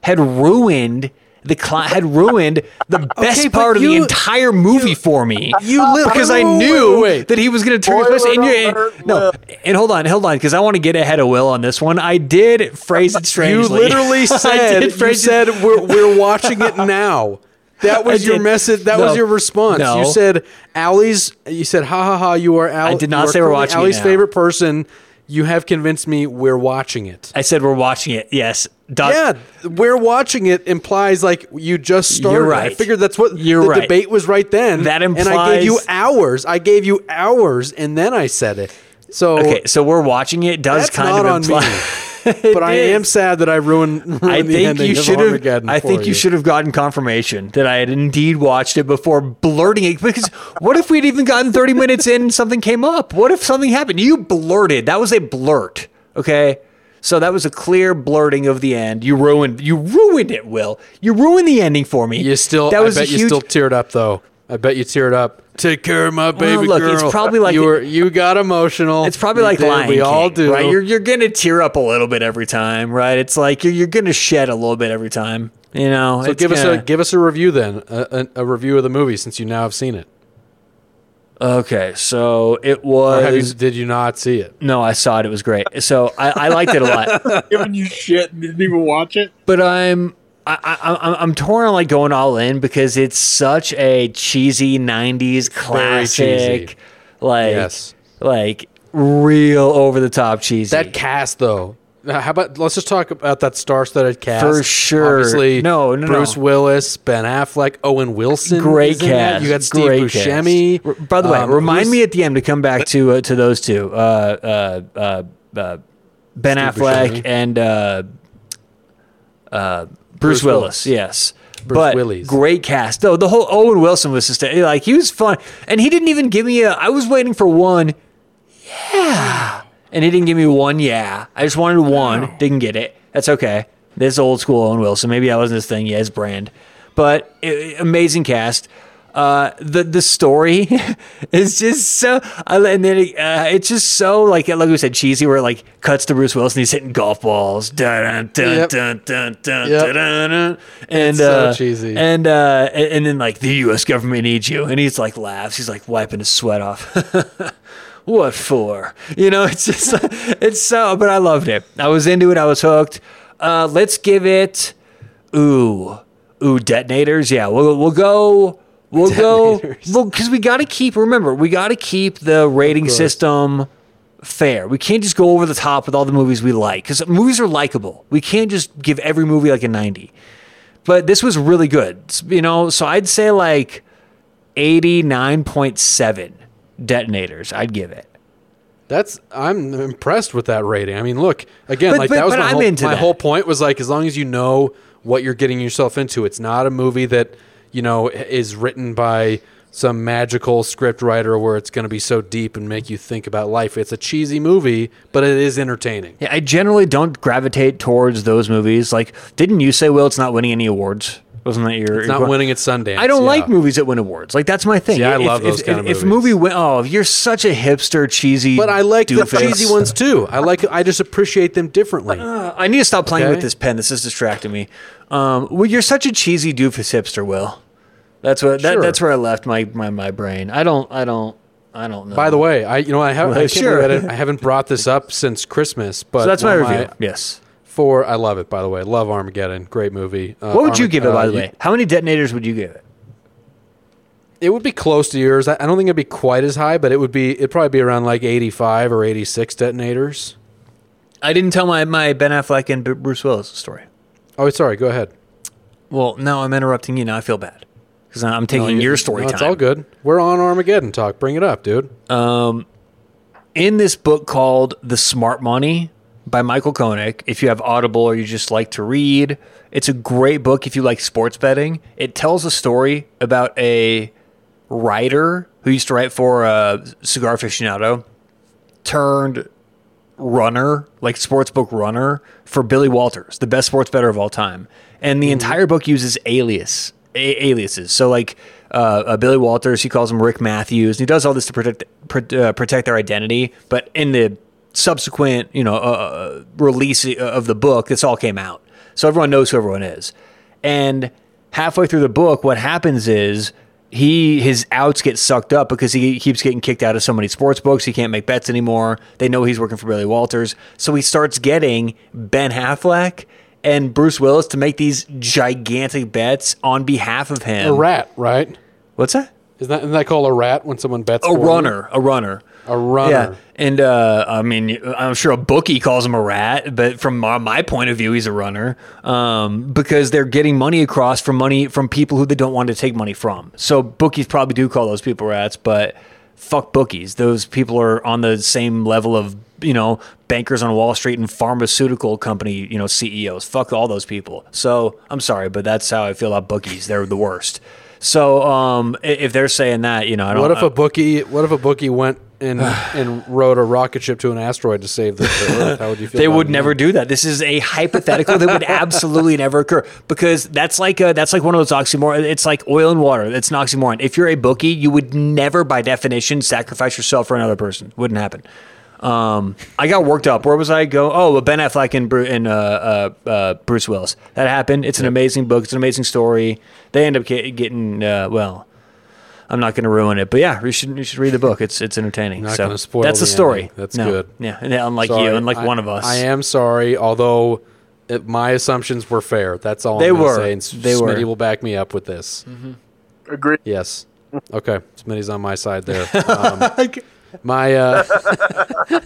had ruined the cli- had ruined the best but part of the entire movie for me. You li- because I knew wait, that he was going to turn his place. And you- no, and hold on, hold on, because I want to get ahead of Will on this one. I did phrase it straight. You strangely. literally said you said we're we're watching it now. That was your message. That No. was your response. No. You said Allie's. You said ha ha ha. You are Al. I did not say we're watching it Allie's now. favorite person. You have convinced me we're watching it. I said we're watching it. Yes. Dot- Yeah, we're watching it implies like you just started. You're I right. figured that's what You're the right. debate was right then. That implies, and I gave you hours. I gave you hours, and then I said it. So Okay, so we're watching it. Does kind not of on imply. me. but I am sad that I ruined. ruined I the think you should have. I think you should have gotten confirmation that I had indeed watched it before blurting it. Because what if we'd even gotten thirty minutes in and something came up? What if something happened? You blurted. That was a blurt. Okay. So that was a clear blurting of the end. You ruined. You ruined it, Will. You ruined the ending for me. You still. That was I bet you huge. still teared up though. I bet you teared up. Take care of my oh, baby look, girl. it's probably like you were. You got emotional. It's probably You like did. Lion We King, all do. right? You're you're gonna tear up a little bit every time, right? It's like you're you're gonna shed a little bit every time. You know. so give us gonna- a give us a review then, a, a, a review of the movie since you now have seen it. Okay, so it Or have you, was. did you not see it? No, I saw it. It was great. So I, I liked it a lot. Giving you shit and didn't even watch it. But I'm I, I, I'm I'm torn on like going all in because it's such a cheesy '90s classic, cheesy. like Yes. like real over the top cheesy. That cast though. Uh, How about let's just talk about that star-studded cast For sure. Obviously, No, no, Bruce no. Willis, Ben Affleck, Owen Wilson. great is in that. cast. You got Steve great Buscemi. R- By the way, Um, remind me at the end to come back to uh, to those two, uh, uh, uh, uh, Ben Steve Affleck Buscemi. and uh, uh, Bruce, Bruce Willis. Willis. Yes. Bruce but Willis. great cast. Though the whole Owen Wilson was just like he was fun, and he didn't even give me a. I was waiting for one. Yeah, and he didn't give me one. Yeah, I just wanted one. Didn't get it. That's okay. This old school Owen Wilson. So maybe that wasn't his thing. Yeah, his brand. But i- amazing cast. Uh, the the story is just so, and then it, uh, it's just so like like we said cheesy. Where it like cuts to Bruce Wilson, he's hitting golf balls, dun dun Yep. dun dun dun Yep. dun dun, dun, and so uh, cheesy. and uh, and, and then like the U.S. government needs you, and he's like laughs, he's like wiping his sweat off. what for? You know, it's just it's so. But I loved it. I was into it. I was hooked. Uh, let's give it. Ooh, ooh, detonators. Yeah, we'll we'll go. We'll Detonators. go. Well, because we got to keep. Remember, we got to keep the rating system fair. We can't just go over the top with all the movies we like because movies are likable. We can't just give every movie like a ninety. But this was really good. You know, so I'd say like eighty nine point seven detonators. I'd give it. That's I'm impressed with that rating. I mean, look again, But- like but- that was my, whole, my whole point was like as long as you know what you're getting yourself into, it's not a movie that you know is written by some magical script writer where it's going to be so deep and make you think about life. It's a cheesy movie, but it is entertaining. Yeah, I generally don't gravitate towards those movies. Like, didn't you say, Will, it's not winning any awards? Wasn't that your? It's not winning at Sundance. I don't yeah. like movies that win awards. Like that's my thing. See, I If- love if, those if, kind of if, If movie win, oh, you're such a hipster, cheesy. But I like the cheesy ones too. I like. I just appreciate them differently. I need to stop playing Okay. with this pen. This is distracting me. Um, well, you're such a cheesy doofus hipster, Will. That's what. That, Sure. That's where I left my, my my brain. I don't. I don't. I don't know. By the way, I you know I have Well, I, can't sure. I, haven't brought this up since Christmas, but so that's my one of review. yes. For I love it. By the way, love Armageddon. Great movie. Uh, What would you give it? By uh, the way, how many detonators would you give it? it would be close to yours. I, don't think it'd be quite as high, but it would be. It'd probably be around like eighty-five or eighty-six detonators. I didn't tell my my Ben Affleck and Bruce Willis story. Oh, sorry. Go ahead. Well, now I'm interrupting you. Now I feel bad because I'm taking your story No, time. It's all good. We're on Armageddon talk. Bring it up, dude. Um, in this book called The Smart Money by Michael Konik. If you have Audible or you just like to read, it's a great book if you like sports betting. It tells a story about a writer who used to write for uh, Cigar Aficionado turned runner, like sportsbook runner for Billy Walters, the best sports bettor of all time. And the entire book uses alias a- aliases. So like uh, uh, Billy Walters, he calls him Rick Matthews. And he does all this to protect pr- uh, protect their identity. But in the subsequent, you know, uh, uh, release of the book, this all came out. So everyone knows who everyone is. And halfway through the book, what happens is he his outs get sucked up because he keeps getting kicked out of so many sports books. He can't make bets anymore. They know he's working for Billy Walters, so he starts getting Ben Affleck and Bruce Willis to make these gigantic bets on behalf of him. A rat, right? What's that? Isn't that, isn't that called a rat when someone bets? A runner, a runner. A runner. Yeah, and uh, I mean, I'm sure a bookie calls him a rat, but from my, my point of view, he's a runner um, because they're getting money across from money from people who they don't want to take money from. So bookies probably do call those people rats, but fuck bookies. Those people are on the same level of you know bankers on Wall Street and pharmaceutical company you know CEOs. Fuck all those people. So I'm sorry, but that's how I feel about bookies. They're the worst. So um, if they're saying that, you know, I don't. What if a bookie? What if a bookie went and and rode a rocket ship to an asteroid to save the, the Earth? How would you feel? They would never do that. This is a hypothetical that would absolutely never occur because that's like a, that's like one of those oxymoron. It's like oil and water. It's an oxymoron. If you're a bookie, you would never, by definition, sacrifice yourself for another person. Wouldn't happen. Um, I got worked up. Where was I go? Oh, Ben Affleck and, Bru- and uh, uh, uh, Bruce Willis. That happened. It's an amazing book. It's an amazing story. They end up get, getting uh, well. I'm not going to ruin it, but yeah, you should you should read the book. It's it's entertaining. Not so gonna spoil that's the the story. ending. That's No. good. Yeah, and unlike Sorry, you, unlike I- one of us. I am sorry, although it, my assumptions were fair. That's all They I'm were. Say, and They Smitty were. Mm-hmm. will back me up with this. Agree. Yes. Okay. Smitty's on my side there. Um, my uh,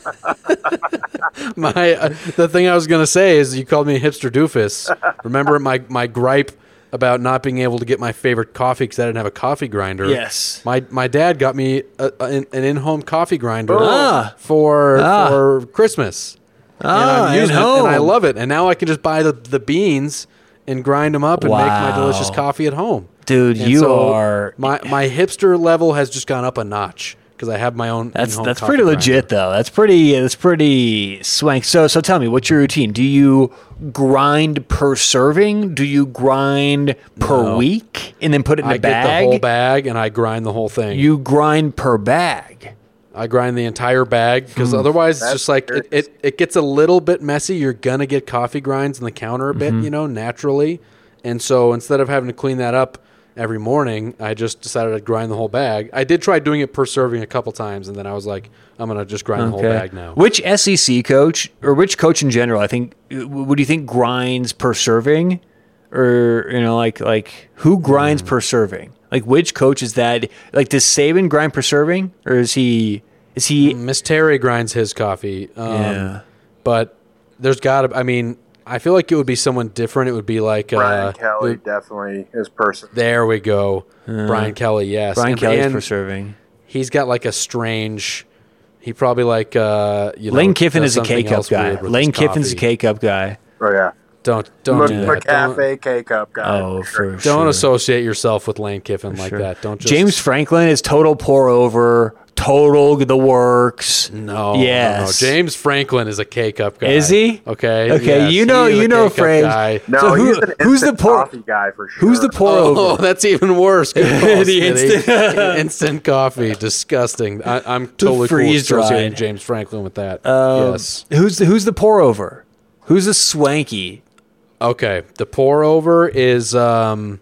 my uh, the thing I was gonna say is you called me a hipster doofus. Remember my my gripe about not being able to get my favorite coffee because I didn't have a coffee grinder. Yes. My my dad got me a, a, an in home coffee grinder Ah. for Ah. for Christmas. Ah, and I'm using it, and I love it. And now I can just buy the, the beans and grind them up and make my delicious coffee at home. Dude, And you so are my my hipster level has just gone up a notch because I have my own. That's that's pretty grinder. legit though. That's pretty that's pretty swank. So so tell me, what's your routine? Do you grind per serving? Do you grind per No. week and then put it in I a get the bag? whole bag and I grind the whole thing. You grind per bag. I grind the entire bag because hmm. otherwise it's just like it, it, it gets a little bit messy. You're gonna get coffee grinds in the counter a bit, mm-hmm. you know, naturally. And so instead of having to clean that up every morning, I just decided I'd grind the whole bag. I did try doing it per serving a couple times, and then I was like, I'm gonna just grind the whole bag now. Which SEC coach or which coach in general? I think. Would you think grinds per serving, or you know, like like who grinds per serving? Like which coach is that? Like does Saban grind per serving, or is he is he? Miss Terry grinds his coffee. Um, Yeah. But there's got to. I mean, I feel like it would be someone different. It would be like Brian uh, Kelly it- definitely his person. there we go. Brian Kelly. Yes. Brian And- Kelly's and per serving. he's got like a strange. He probably like uh, you know. Lane Kiffin is a K cup guy. Lane his Kiffin's a coffee. K cup guy. Oh yeah, Don't don't Mc- do that. Don't, McCafe K cup guy. Oh, for don't sure. associate yourself with Lane Kiffin like Sure. that. Don't just, James Franklin is total pour over, total the works. No, Yes. no, no. James Franklin is a K cup guy. Is he? Okay. Okay, yes, you know- he is a you know K-cup Frank. No, So who- who's the instant por- coffee guy for sure. Who's the pour Oh, over? that's even worse. The instant- instant coffee, disgusting. I, I'm totally cool freeze-dried. associating James Franklin with that. Um, yes. Who's the who's the pour over? Who's the swanky? Okay. The pour over is um,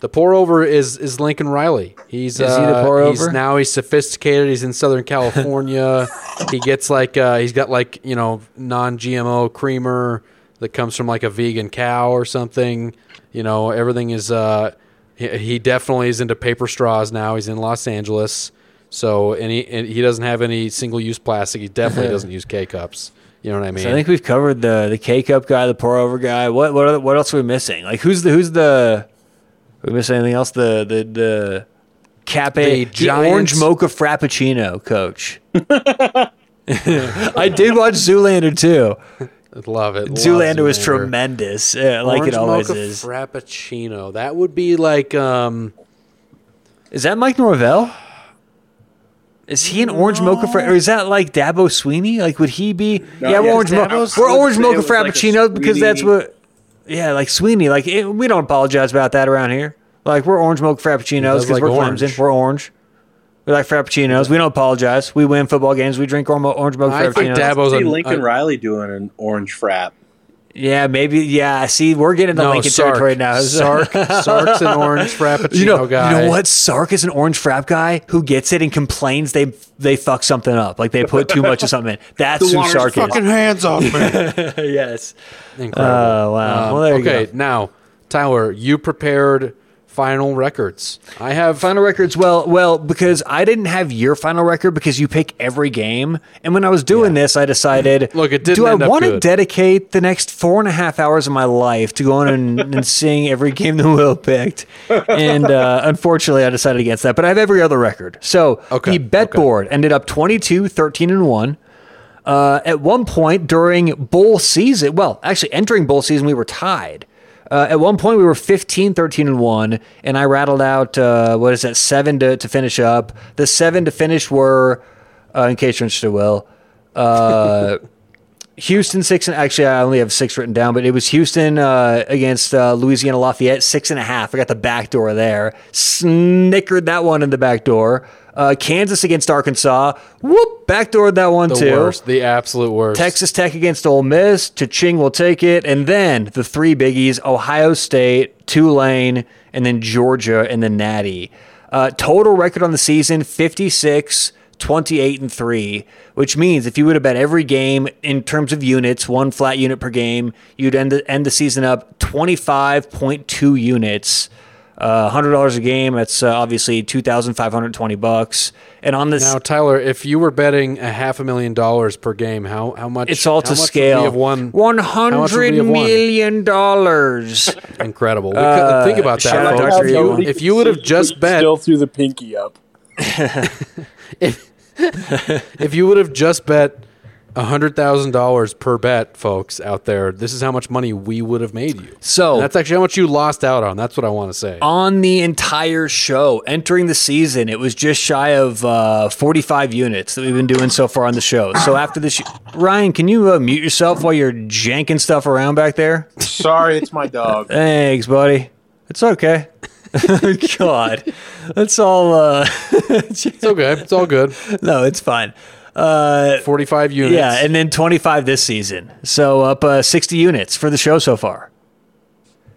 the pour over is is Lincoln Riley. He's Is he the uh, pour He's now he's sophisticated. He's in Southern California. he gets like uh, he's got like you know non-GMO creamer that comes from like a vegan cow or something. You know everything is. Uh, he, he definitely is into paper straws now. He's in Los Angeles. So and he and he doesn't have any single-use plastic. He definitely doesn't use K cups. You know what I mean? So I think we've covered the the K cup guy, the pour over guy. What what what else are we missing? Like who's the who's the We miss anything else? The the the Cape The the, orange mocha frappuccino coach. I did watch Zoolander too. I love it. Love Zoolander was tremendous, yeah, like Orange it always mocha is. Frappuccino. That would be like um Is that Mike Norvell? Is he an orange mocha fra- or is that like Dabo Swinney? Like would he be? No, yeah, we're yes, orange mocha. We're orange mocha it was like frappuccino because that's what. Yeah, like Swinney. Like it, we don't apologize about that around here. Like we're orange mocha frappuccinos because like we're orange. Clemson. We're orange. We like frappuccinos. We don't apologize. We win football games. We drink ormo- orange mocha I think. Dabo's See a- Lincoln a- Riley doing an orange frap. Yeah, maybe. Yeah, see, we're getting into no, Lincoln Sark. territory now. Sark, Sark's an orange frappuccino You know, guy. you know what? Sark is an orange frap guy who gets it and complains they they fuck something up, like they put too much of something in. That's who Sark hands off me. is. yes. Incredible. Oh, wow. Um, well, there you okay, go. now Tyler, you prepared final records. I have Final records. Well, well, because I didn't have your final record because you pick every game, and when I was doing this, I decided, Look, it didn't do I want to dedicate the next four and a half hours of my life to going and, and seeing every game that Will picked? And uh, unfortunately, I decided against that. But I have every other record. So Okay, the bet okay. board ended up 22, 13, and one. Uh, at one point during bowl season, well, actually entering bowl season, we were tied. Uh, at one point, we were 15, 13, and 1, and I rattled out, uh, what is that, seven to, to finish up. The seven to finish were, uh, in case you're interested, Will, uh, Houston, six, and actually, I only have six written down, but it was Houston uh, against uh, Louisiana Lafayette, six and a half. I got the back door there. Snickered that one in the back door. Uh, Kansas against Arkansas. Whoop, backdoored that one the too. worst, the absolute worst. Texas Tech against Ole Miss. Cha-ching will take it. And then the three biggies Ohio State, Tulane, and then Georgia and the Natty. Uh, total record on the season 56, 28, and 3, which means if you would have bet every game in terms of units, one flat unit per game, you'd end the, end the season up 25.2 units. Uh, $100 a game, that's uh, obviously 2520 bucks. And on this Now, Tyler, if you were betting a half a million dollars per game, how how much? It's all to scale. we have won? One much would hundred we have won? million dollars. Incredible. We Uh, could, think about that, shout out folks. If you, if you would have just bet, still threw the pinky up. if, if you would have just bet hundred thousand dollars per bet, folks out there, this is how much money we would have made you. So And that's actually how much you lost out on. That's what I want to say. on the entire show, entering the season, it was just shy of uh, forty-five units that we've been doing so far on the show. So after this, Ryan, can you uh, mute yourself while you're janking stuff around back there? Sorry, it's my dog. Thanks, buddy. It's okay. God, that's all. Uh, It's okay. It's all good. no, it's fine. Uh, Forty-five units. Yeah, and then 25 this season. So up uh, 60 units for the show so far.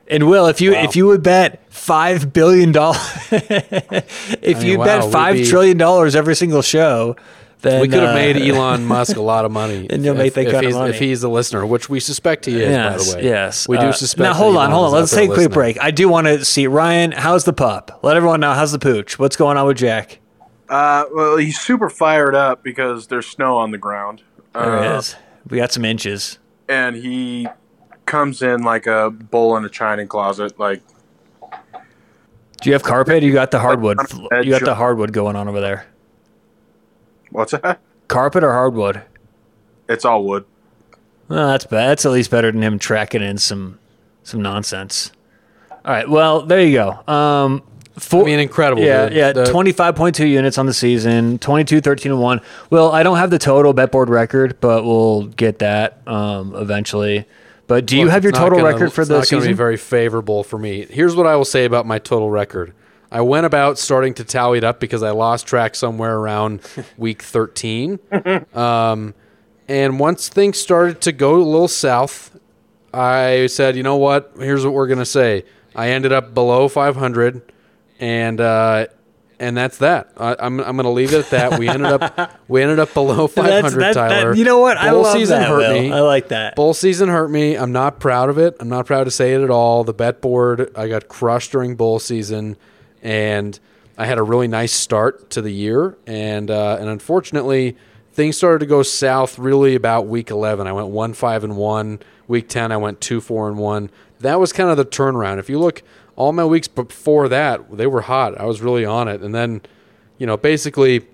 And Will, if you if you would bet five billion dollars, if mean, you wow, bet five be- trillion dollars every single show, then we could have uh, made Elon Musk a lot of money. And you'll make that if kind of he's, money. If he's the listener, which we suspect he is, Yes, by the way. yes. We do Uh, suspect. Now hold on, hold on. Let's take a quick break. I do want to see Ryan. How's the pup? Let everyone know how's the pooch. What's going on with Jack? Uh, well, he's super fired up because there's snow on the ground. There uh, is. We got some inches. And he comes in like a bull in a china closet. Like, Do you have carpet? You got the hardwood. You got the hardwood going on over there. what's that? Carpet or hardwood? It's all wood. Well, that's bad. That's at least better than him tracking in some some nonsense. All right. Well, there you go. Um, four, I mean, incredible. yeah, dude. yeah. The- Twenty five point two units on the season. 22, 13, and one. Well, I don't have the total bet board record, but we'll get that um, eventually. But do you have your total gonna- record for it's the not gonna be very favorable for me. Here's what I will say about my total record. I went about starting to tally it up because I lost track somewhere around week 13. Um, and once things started to go a little south, I said, you know what? Here's what we're gonna say. I ended up below 500, and uh, and that's that. I, I'm I'm gonna leave it at that. We ended up we ended up below 500. That's- that- that- Tyler, you know what? I love season that, hurt Will. me. I like that. Bowl season hurt me. I'm not proud of it. I'm not proud to say it at all. The bet board, I got crushed during bowl season, and I had a really nice start to the year, and uh, and unfortunately, things started to go south really about week 11. I went one five and one. Week 10, I went two four and one. That was kind of the turnaround. If you look all my weeks before that they were hot. I was really on it, and then you know basically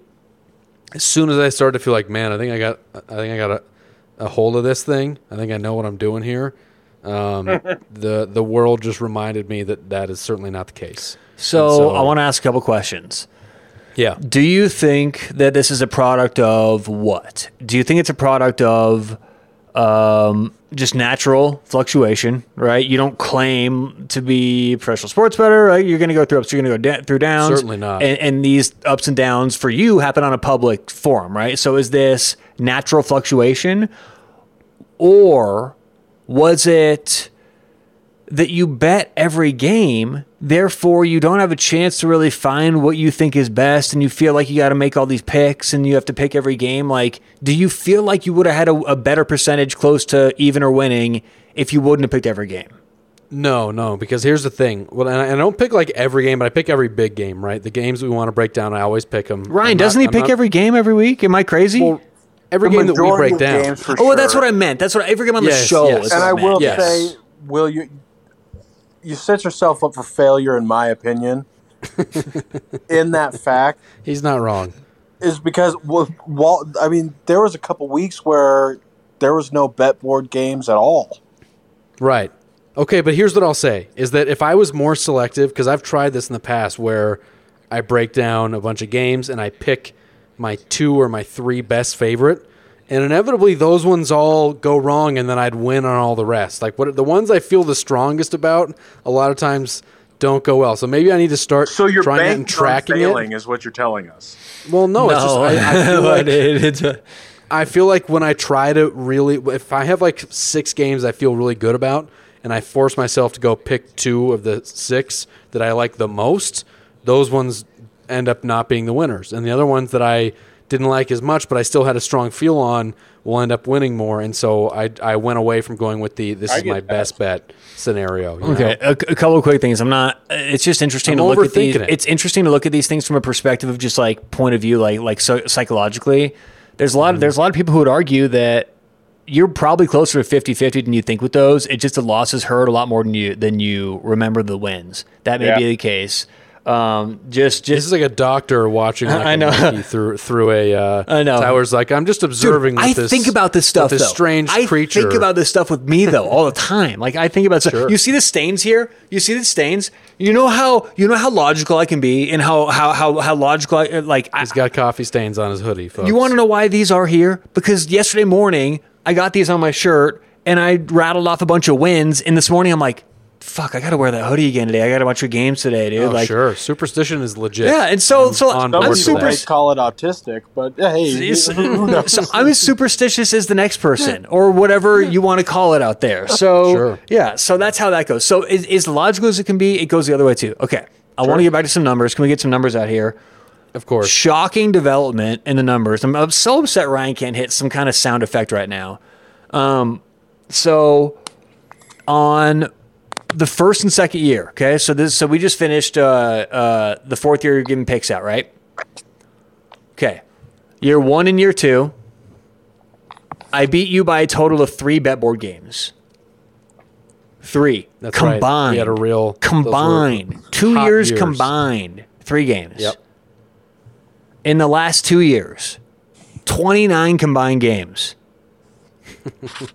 as soon as I started to feel like man, I think I got I think I got a, a hold of this thing. I think I know what I'm doing here. Um, the the world just reminded me that that is certainly not the case. So, so- I want to ask a couple questions. Yeah. Do you think that this is a product of what? Do you think it's a product of um, just natural fluctuation, right? You don't claim to be professional sports better, right? You're going to go through ups, you're going to go da- through downs. Certainly not. And, and these ups and downs for you happen on a public forum, right? So is this natural fluctuation or was it that you bet every game, therefore you don't have a chance to really find what you think is best, and you feel like you got to make all these picks and you have to pick every game. Like, do you feel like you would have had a, a better percentage close to even or winning if you wouldn't have picked every game? No, no, because here's the thing. Well, and I, and I don't pick like every game, but I pick every big game, right? The games we want to break down, I always pick them. Ryan, doesn't he pick every game every week? Am I crazy? Well, every The game that we break down. games for oh, well, that's what I meant. That's what every game on the show. yes. is And what I meant. will Yes. say, will you? You set yourself up for failure, in my opinion. in that fact, He's not wrong. is because well. I mean, there was a couple weeks where there was no bet board games at all. Right. Okay, but here's what I'll say is that if I was more selective, because I've tried this in the past where I break down a bunch of games and I pick my two or my three best favorite, and inevitably those ones all go wrong, and then I'd win on all the rest. Like what the ones I feel the strongest about, a lot of times don't go well. So maybe I need to start So you're trying that banking and tracking on failing, it. is what you're telling us. Well, no, it's just I, I feel like it's a, I feel like when I try to really, if I have like six games I feel really good about, and I force myself to go pick two of the six that I like the most, those ones end up not being the winners. And the other ones that I didn't like as much, but I still had a strong feel on, will end up winning more. And so I, I went away from going with the this I is my that. best bet scenario. you Okay, know? a, a couple of quick things. I'm not. It's just interesting I'm to look at these. it. It's interesting to look at these things from a perspective of just like point of view, like like so, psychologically. There's a lot. Of, mm-hmm. there's a lot of people who would argue that you're probably closer to 50-50 than you think with those. It just the losses hurt a lot more than you than you remember the wins. That may Yeah. be the case. Um, just This is like a doctor watching like I know. through through a uh, I know. tower's like I'm just observing. Dude, I this, think about this stuff. This though. strange I creature. think about this stuff with me though all the time. Like I think about stuff. Sure. You see the stains here. You see the stains. You know how you know how logical I can be, and how how how how logical. I, like I, He's got coffee stains on his hoodie. Folks. you want to know why these are here? Because yesterday morning I got these on my shirt, and I rattled off a bunch of wins. And this morning I'm like, fuck, I got to wear that hoodie again today. I got a bunch of games today, dude. Oh, like, sure. Superstition is legit. Yeah, and so I'm so on I'm board Some with people super. might call it autistic, but hey, It's- who knows? so I'm as superstitious as the next person, or whatever you want to call it out there. So Sure. yeah, so that's how that goes. So is, as logical as it can be, it goes the other way too. Okay, I want to get back to some numbers. Can we get some numbers out here? Of course. Shocking development in the numbers. I'm, I'm so upset Ryan can't hit some kind of sound effect right now. Um, so on the first and second year, okay. So this, so we just finished uh, uh, the fourth year you're giving picks out, right? Okay, year one and year two. I beat you by a total of three bet board games. Three That's right. combined. We had a real combined. Two years, years. combined. Three games. Yep. In the last two years, 29 combined games.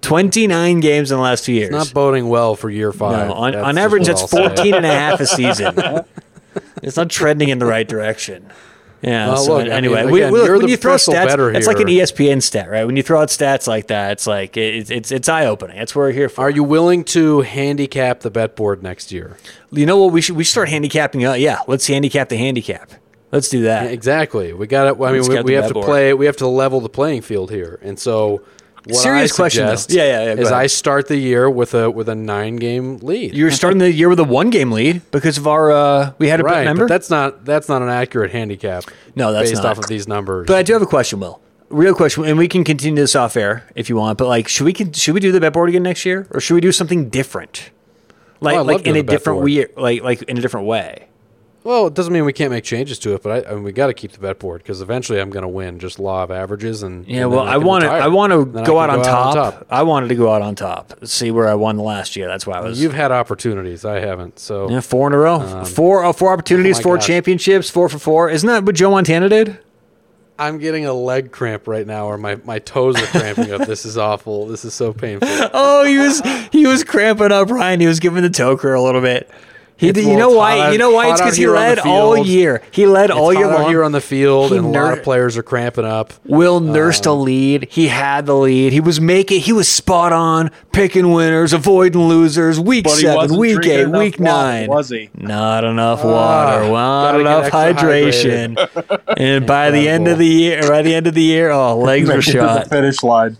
29 games in the last two years. Not boding well for year five. no, on, on average, that's 14 and a half a season. it's not trending in the right direction. Yeah. Well, so look, I mean, anyway, again, we, we- when you throw stats, it's like an. ESPN stat, right? When you throw out stats like that, it's like it, it's it's eye opening. That's what we're here for. Are you willing to handicap the bet board next year? You know what? We should we should start handicapping. Uh, yeah, let's handicap the handicap. Let's do that. Exactly. We got to. I mean, It's we, we have to board. play. We have to level the playing field here, and so. What Serious question, though. Yeah, yeah, yeah, go Is ahead. I start the year with a with a nine game lead. You're starting the year with a one game lead because of our uh, we had a right, but that's not that's not an accurate handicap. No, that's based not. off of these numbers. But I do have a question, Will. Real question, and we can continue this off air if you want. But like, should we should we do the bet board again next year, or should we do something different? Like Oh, like in a different way, like like in a different way. Well, it doesn't mean we can't make changes to it, but I, I mean, we got to keep the bet board because eventually I'm going to win. Just law of averages and Yeah, and well, I want to. I want to Then I go can out on top. I wanted to go out on top. See where I won last year. That's why I was. You've had opportunities. I haven't. So yeah, four in a row. four, uh, four opportunities, oh four gosh. championships, four for four. Isn't that what Joe Montana did? I'm getting a leg cramp right now, or my, my toes are cramping up. This is awful. This is so painful. Oh, he was he was cramping up, Ryan. He was giving the toe curl a little bit. He did, you know why? hot you know why? It's because he here on the led all year. He led all year long. here on the field, He and a lot of players are cramping up. Will nursed a lead. He had the lead. He was making. He was spot on, picking winners, avoiding losers. Week seven, week eight, week water, nine. was he? Not enough Ah, water. Not enough hydration. and by the end of the year, by the end of the year, oh, legs were shot. finish line.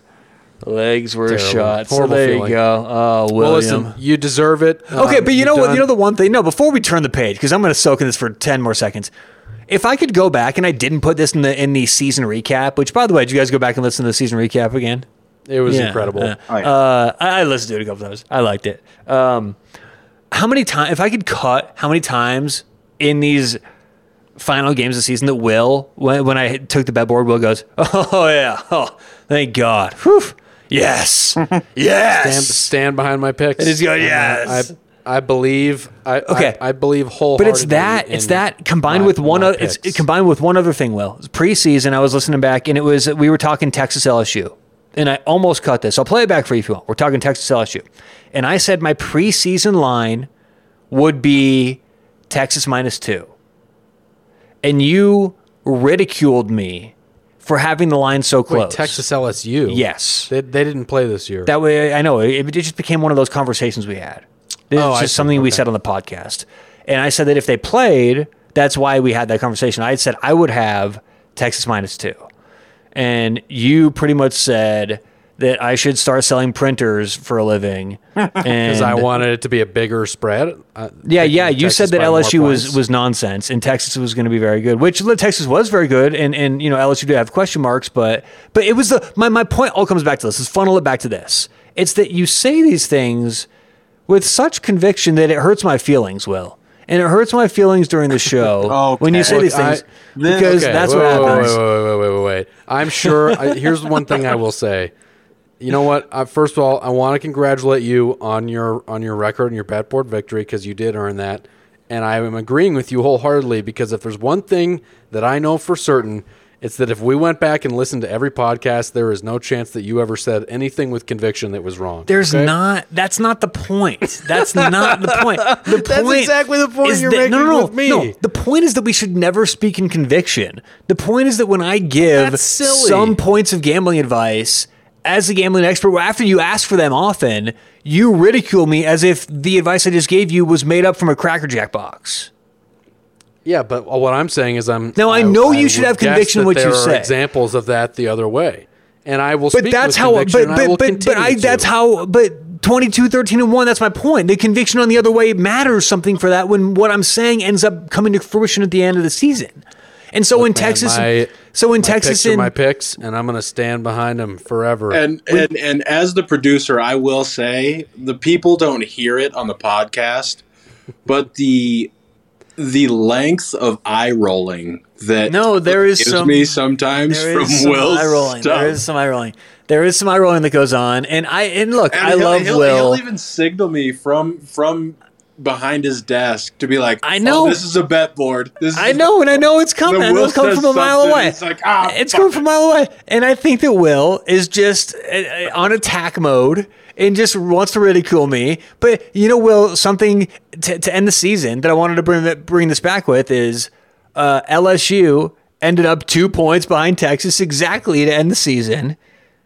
Legs were Terrible. shot. So Horrible there you go. Oh, Well, William. listen, you deserve it. Okay, Um, but you you've know what? done- You know the one thing. No, before we turn the page, because I'm going to soak in this for ten more seconds. If I could go back, and I didn't put this in the in the season recap, which by the way, did you guys go back and listen to the season recap again? It was Yeah, incredible. uh, Oh, yeah. uh, I, I listened to it a couple times. I liked it. Um, how many times? If I could cut, how many times in these final games of the season that Will, when, when I took the bet board, Will goes, "Oh yeah, oh thank God, Whew. Yes, yes." stand, stand behind my picks. It is good, And, uh, yes. I, I believe. I, Okay. I, I believe But it's that it's that combined my- with one my o- it's picks. combined with one other thing. Will It's preseason, I was listening back, and it was we were talking Texas LSU, and I almost cut this. I'll play it back for you if you want. We're talking Texas LSU, and I said my preseason line would be Texas minus two, and you ridiculed me for having the line so close. Wait, Texas LSU. Yes. they, they didn't play this year. That way, I know it, it just became one of those conversations we had. It's Oh, just something we said on the podcast, and I said that if they played, that's why we had that conversation. I had said I would have Texas minus two, and you pretty much said that I should start selling printers for a living. because Because I wanted it to be a bigger spread. Uh, yeah, yeah. You Texas said that LSU was was nonsense, and Texas was going to be very good. Which Texas was very good, and and you know LSU did have question marks, but but it was the my my point all comes back to this. Let's funnel it back to this. It's that you say these things with such conviction that it hurts my feelings. Will. And it hurts my feelings during the show when you say these Look, I- things because Okay, that's wait, what happens. Wait, wait, wait, wait, wait, wait. I'm sure. I, here's one thing I will say. You know what? Uh, first of all, I want to congratulate you on your on your record and your bet board victory because you did earn that, and I am agreeing with you wholeheartedly because if there's one thing that I know for certain, it's that if we went back and listened to every podcast, there is no chance that you ever said anything with conviction that was wrong. There's okay? not. That's not the point. That's not the point. The That's point exactly the point you're that, making no, no, with me. No, the point is that we should never speak in conviction. The point is that when I give some points of gambling advice as a gambling expert, after you ask for them often, you ridicule me as if the advice I just gave you was made up from a Cracker Jack box. Yeah, but what I'm saying is I'm. Now I know you should have conviction what you say. Examples of that the other way, and I will. But speak that's with how. But I but but, but I. That's how. But 22, 13, and one. That's my point. The conviction on the other way matters something for that when what I'm saying ends up coming to fruition at the end of the season. And so in Man, Texas, my- so in my Texas, picks in, my picks, and I'm going to stand behind them forever. And, and and as the producer, I will say the people don't hear it on the podcast, but the the length of eye rolling that No, there is some- me sometimes there from is some Will's eye rolling. stuff. There is some eye rolling. There is some eye rolling that goes on, and I and look, And I he'll- love he'll, Will. He'll even signal me from from behind his desk to be like, I know. "Oh, this is a bet board. This is I know, and I know it's coming. I know it's coming from a mile away. It's like, ah, it's coming from a mile away. And I think that Will is just uh, uh, on attack mode and just wants to ridicule me. But you know, Will, something to, to end the season that I wanted to bring bring this back with is uh, LSU ended up two points behind Texas exactly to end the season,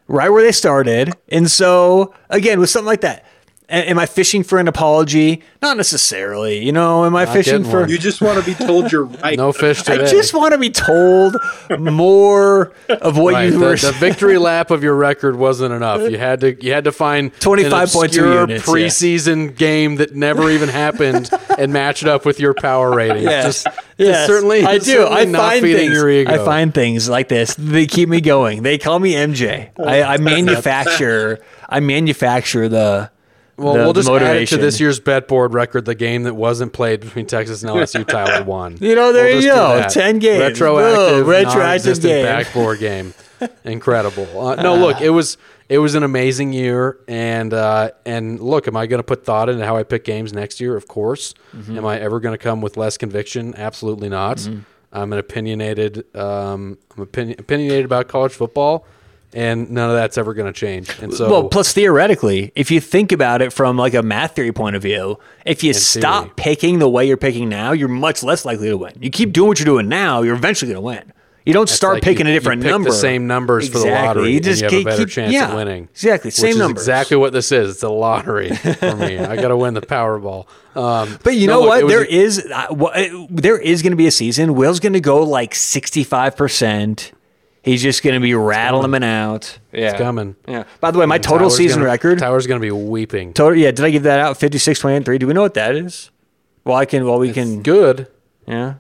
right where they started. And so again, with something like that. A- Am I fishing for an apology? Not necessarily. You know, am I fishing getting for? one. You just want to be told you're right. no fish I today. just want to be told more of what Right, you the, were the victory lap of your record wasn't enough. You had to you had to find 25.2 an obscure units, yeah. preseason game that never even happened and match it up with your power rating. Just, just Yes, certainly, I do. certainly I not find feeding things. your ego. I find things like this. They keep me going. They call me MJ. I, I manufacture. I manufacture the Well, the- we'll just add it to this year's bet board record. The game that wasn't played between Texas and LSU, Tyler won. You know, there We'll you go. 10 games. Retroactive, Boom. Retroactive game. backboard game. Incredible. Uh, no, look, it was it was an amazing year, and uh, and look, am I going to put thought into how I pick games next year? Of course. Mm-hmm. Am I ever going to come with less conviction? Absolutely not. I'm an opinionated. Um, I'm opinion, opinionated about college football, and none of that's ever going to change. And so, Well, plus theoretically, if you think about it from like a math theory point of view, if you stop theory. picking the way you're picking now, you're much less likely to win. You keep doing what you're doing now, you're eventually going to win. You don't start like picking you- a different pick number. The same numbers for the lottery, You just you have a keep- better keep- chance yeah, of winning. exactly. Same is numbers. exactly what this is. It's a lottery for me. I got to win the Powerball. Um, But you no, know look, what? it There a- is uh, wha- uh, there is going to be a season. Will's going to go like sixty five percent. He's just going to be rattling them out. Yeah, It's coming. Yeah. By the way, my total Tyler's season gonna- record. Tower's going to be weeping. Total. Yeah. Did I give that out? Fifty six twenty and three. Do we know what that is? Well, I can. Well, we can. Good. Yeah.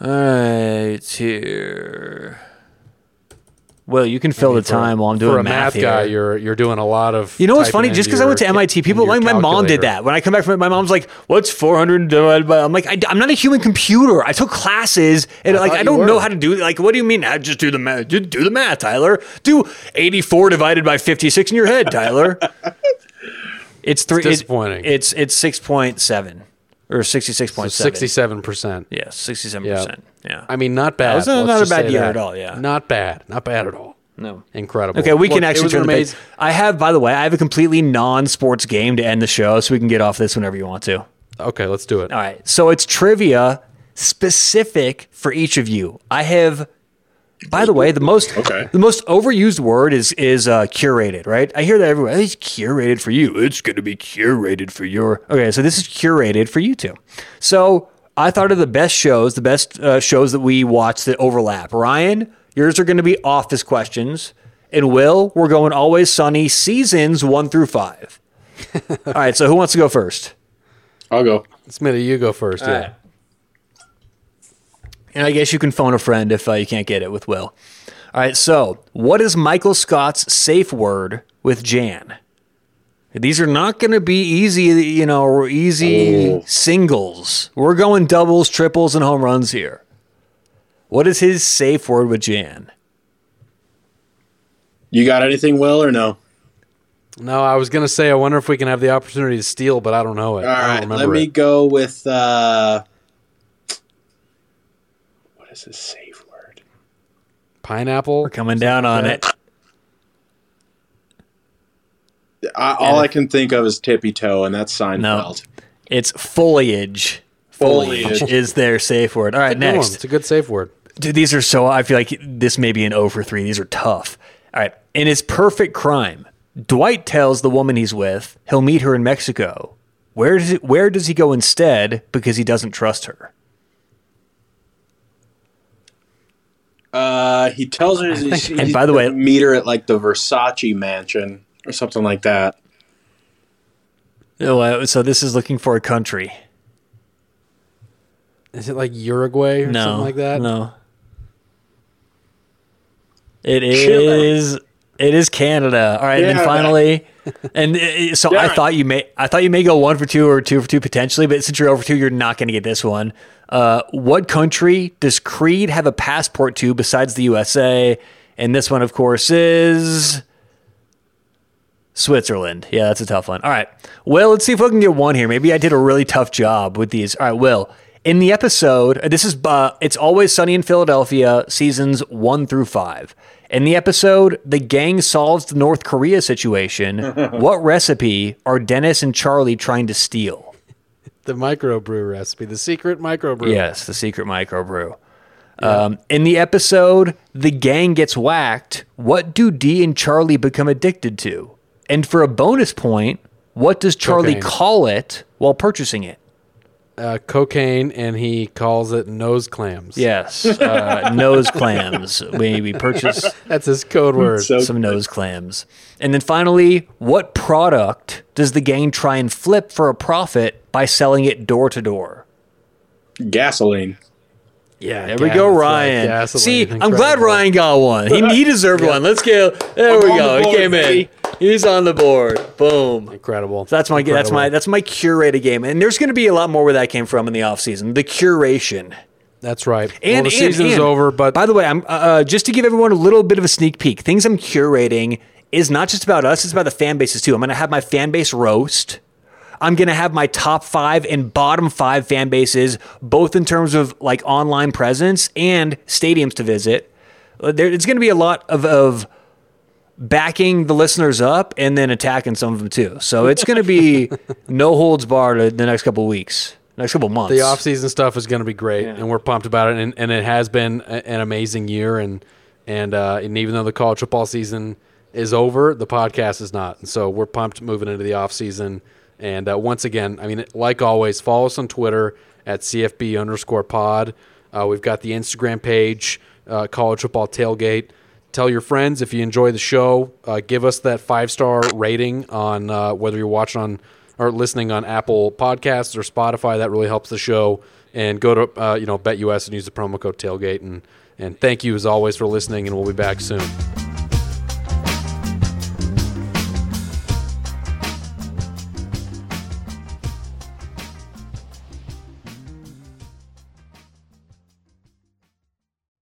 All right, here. Well, you can fill the For- time while I'm doing for a math, math guy. here. You're you're doing a lot of. You know what's funny? Just because I went to MIT, people like my mom did that. When I come back from it, my mom's like, "What's 400 divided by?" I'm like, I, am not a human computer. I took classes, and like I don't know how to do. Like, what do you mean? I just do the math. Just do the math, Tyler. Do 84 divided by 56 in your head, Tyler. it's three. it- disappointing. it's it's 6.7 or 66.7. Sixty-seven percent. Yeah, 67 percent. Yeah. I mean, not bad. was not- Let's not a just bad say year that. at all, yeah. Not bad. Not bad at all. no. Incredible. Okay, we Look, can it actually was turn an the page. amazing. I have, by the way, I have a completely non-sports game to end the show, so we can get off this whenever you want to. Okay, let's do it. All right. So it's trivia specific for each of you. I have by the way, the most Okay. the most overused word is is uh, curated, right? I hear that everywhere. It's curated for you. It's going to be curated for your. Okay, so this is curated for you two. So I thought of the best shows, the best uh, shows that we watch that overlap. Ryan, yours are going to be office questions, and Will, we're going Always Sunny seasons one through five. All right. So who wants to go first? I'll go. Smitty, you go first. yeah. And I guess you can phone a friend if uh, you can't get it with Will. All right, so what is Michael Scott's safe word with Jan? These are not going to be easy, you know, or easy Oh. singles. We're going doubles, triples, and home runs here. What is his safe word with Jan? You got anything, Will, or no? No, I was gonna say I wonder if we can have the opportunity to steal, but I don't know it. All I don't right, remember let me it. go with uh, what is his safe word? Pineapple. We're coming down on it. I, all I can think of is tippy toe, and that's Seinfeld. It's foliage. Foliage Foliage. is their safe word. All right, Good one. next. It's a good safe word. Dude, these are so. I feel like this may be an O for three. These are tough. All right. In his perfect crime, Dwight tells the woman he's with he'll meet her in Mexico. Where does he, where does he go instead because he doesn't trust her? Uh, he tells her he's, And he's by the way- meet her at like the Versace mansion or something like that. Oh, uh, so this is looking for a country. Is it like Uruguay or No, something like that? No. It is. Chile. It is Canada. All right, and then Yeah. finally, and uh, so I thought you may, I thought you may go one for two or two for two potentially, but since you're over two, you're not going to get this one. Uh, what country does Creed have a passport to besides the USA? And this one, of course, is Switzerland. Yeah, that's a tough one. All right. Well, let's see if we can get one here. Maybe I did a really tough job with these. All right, Will. In the episode, uh, this is uh, it's always sunny in Philadelphia, seasons one through five. In the episode, the gang solves the North Korea situation. what recipe are Dennis and Charlie trying to steal? The microbrew recipe, the secret microbrew. Yes, the secret microbrew. Um, in the episode, the gang gets whacked. What do Dee and Charlie become addicted to? And for a bonus point, what does Charlie Cocaine. call it while purchasing it? Uh, cocaine, and he calls it nose clams. Yes, uh, nose clams. We, we purchase That's his code word. So some nose clams. And then finally, what product does the gang try and flip for a profit by selling it door to door? gasoline. yeah, There we go, Ryan. See, I'm glad Ryan got one. He, he deserved one. Let's go. There we I'm on go. the He board, came in. baby. He's on the board. Boom. Incredible. So that's my that's my that's my curated game, and there's going to be a lot more where that came from in the offseason. The curation. That's right. And well, the and- season's and, over, but by the way, I'm uh, uh, just to give everyone a little bit of a sneak peek. Things I'm curating is not just about us; it's about the fan bases too. I'm going to have my fan base roast. I'm going to have my top five and bottom five fan bases, both in terms of like online presence and stadiums to visit. There, it's going to be a lot of, of backing the listeners up and then attacking some of them too. So it's going to be no holds barred the next couple weeks, next couple months. the off-season stuff is going to be great, Yeah. and we're pumped about it. And, and it has been a- an amazing year. And and uh, and even though the college football season is over, the podcast is not. And so we're pumped moving into the off-season. And uh, once again, I mean, like always, follow us on Twitter at CFB underscore pod. Uh, we've got the Instagram page, uh, College Football Tailgate. Tell your friends if you enjoy the show. Uh, give us that five star rating on uh, whether you're watching on or listening on Apple Podcasts or Spotify. That really helps the show. And go to uh, you know BetUS and use the promo code Tailgate. And and thank you as always for listening. And we'll be back soon.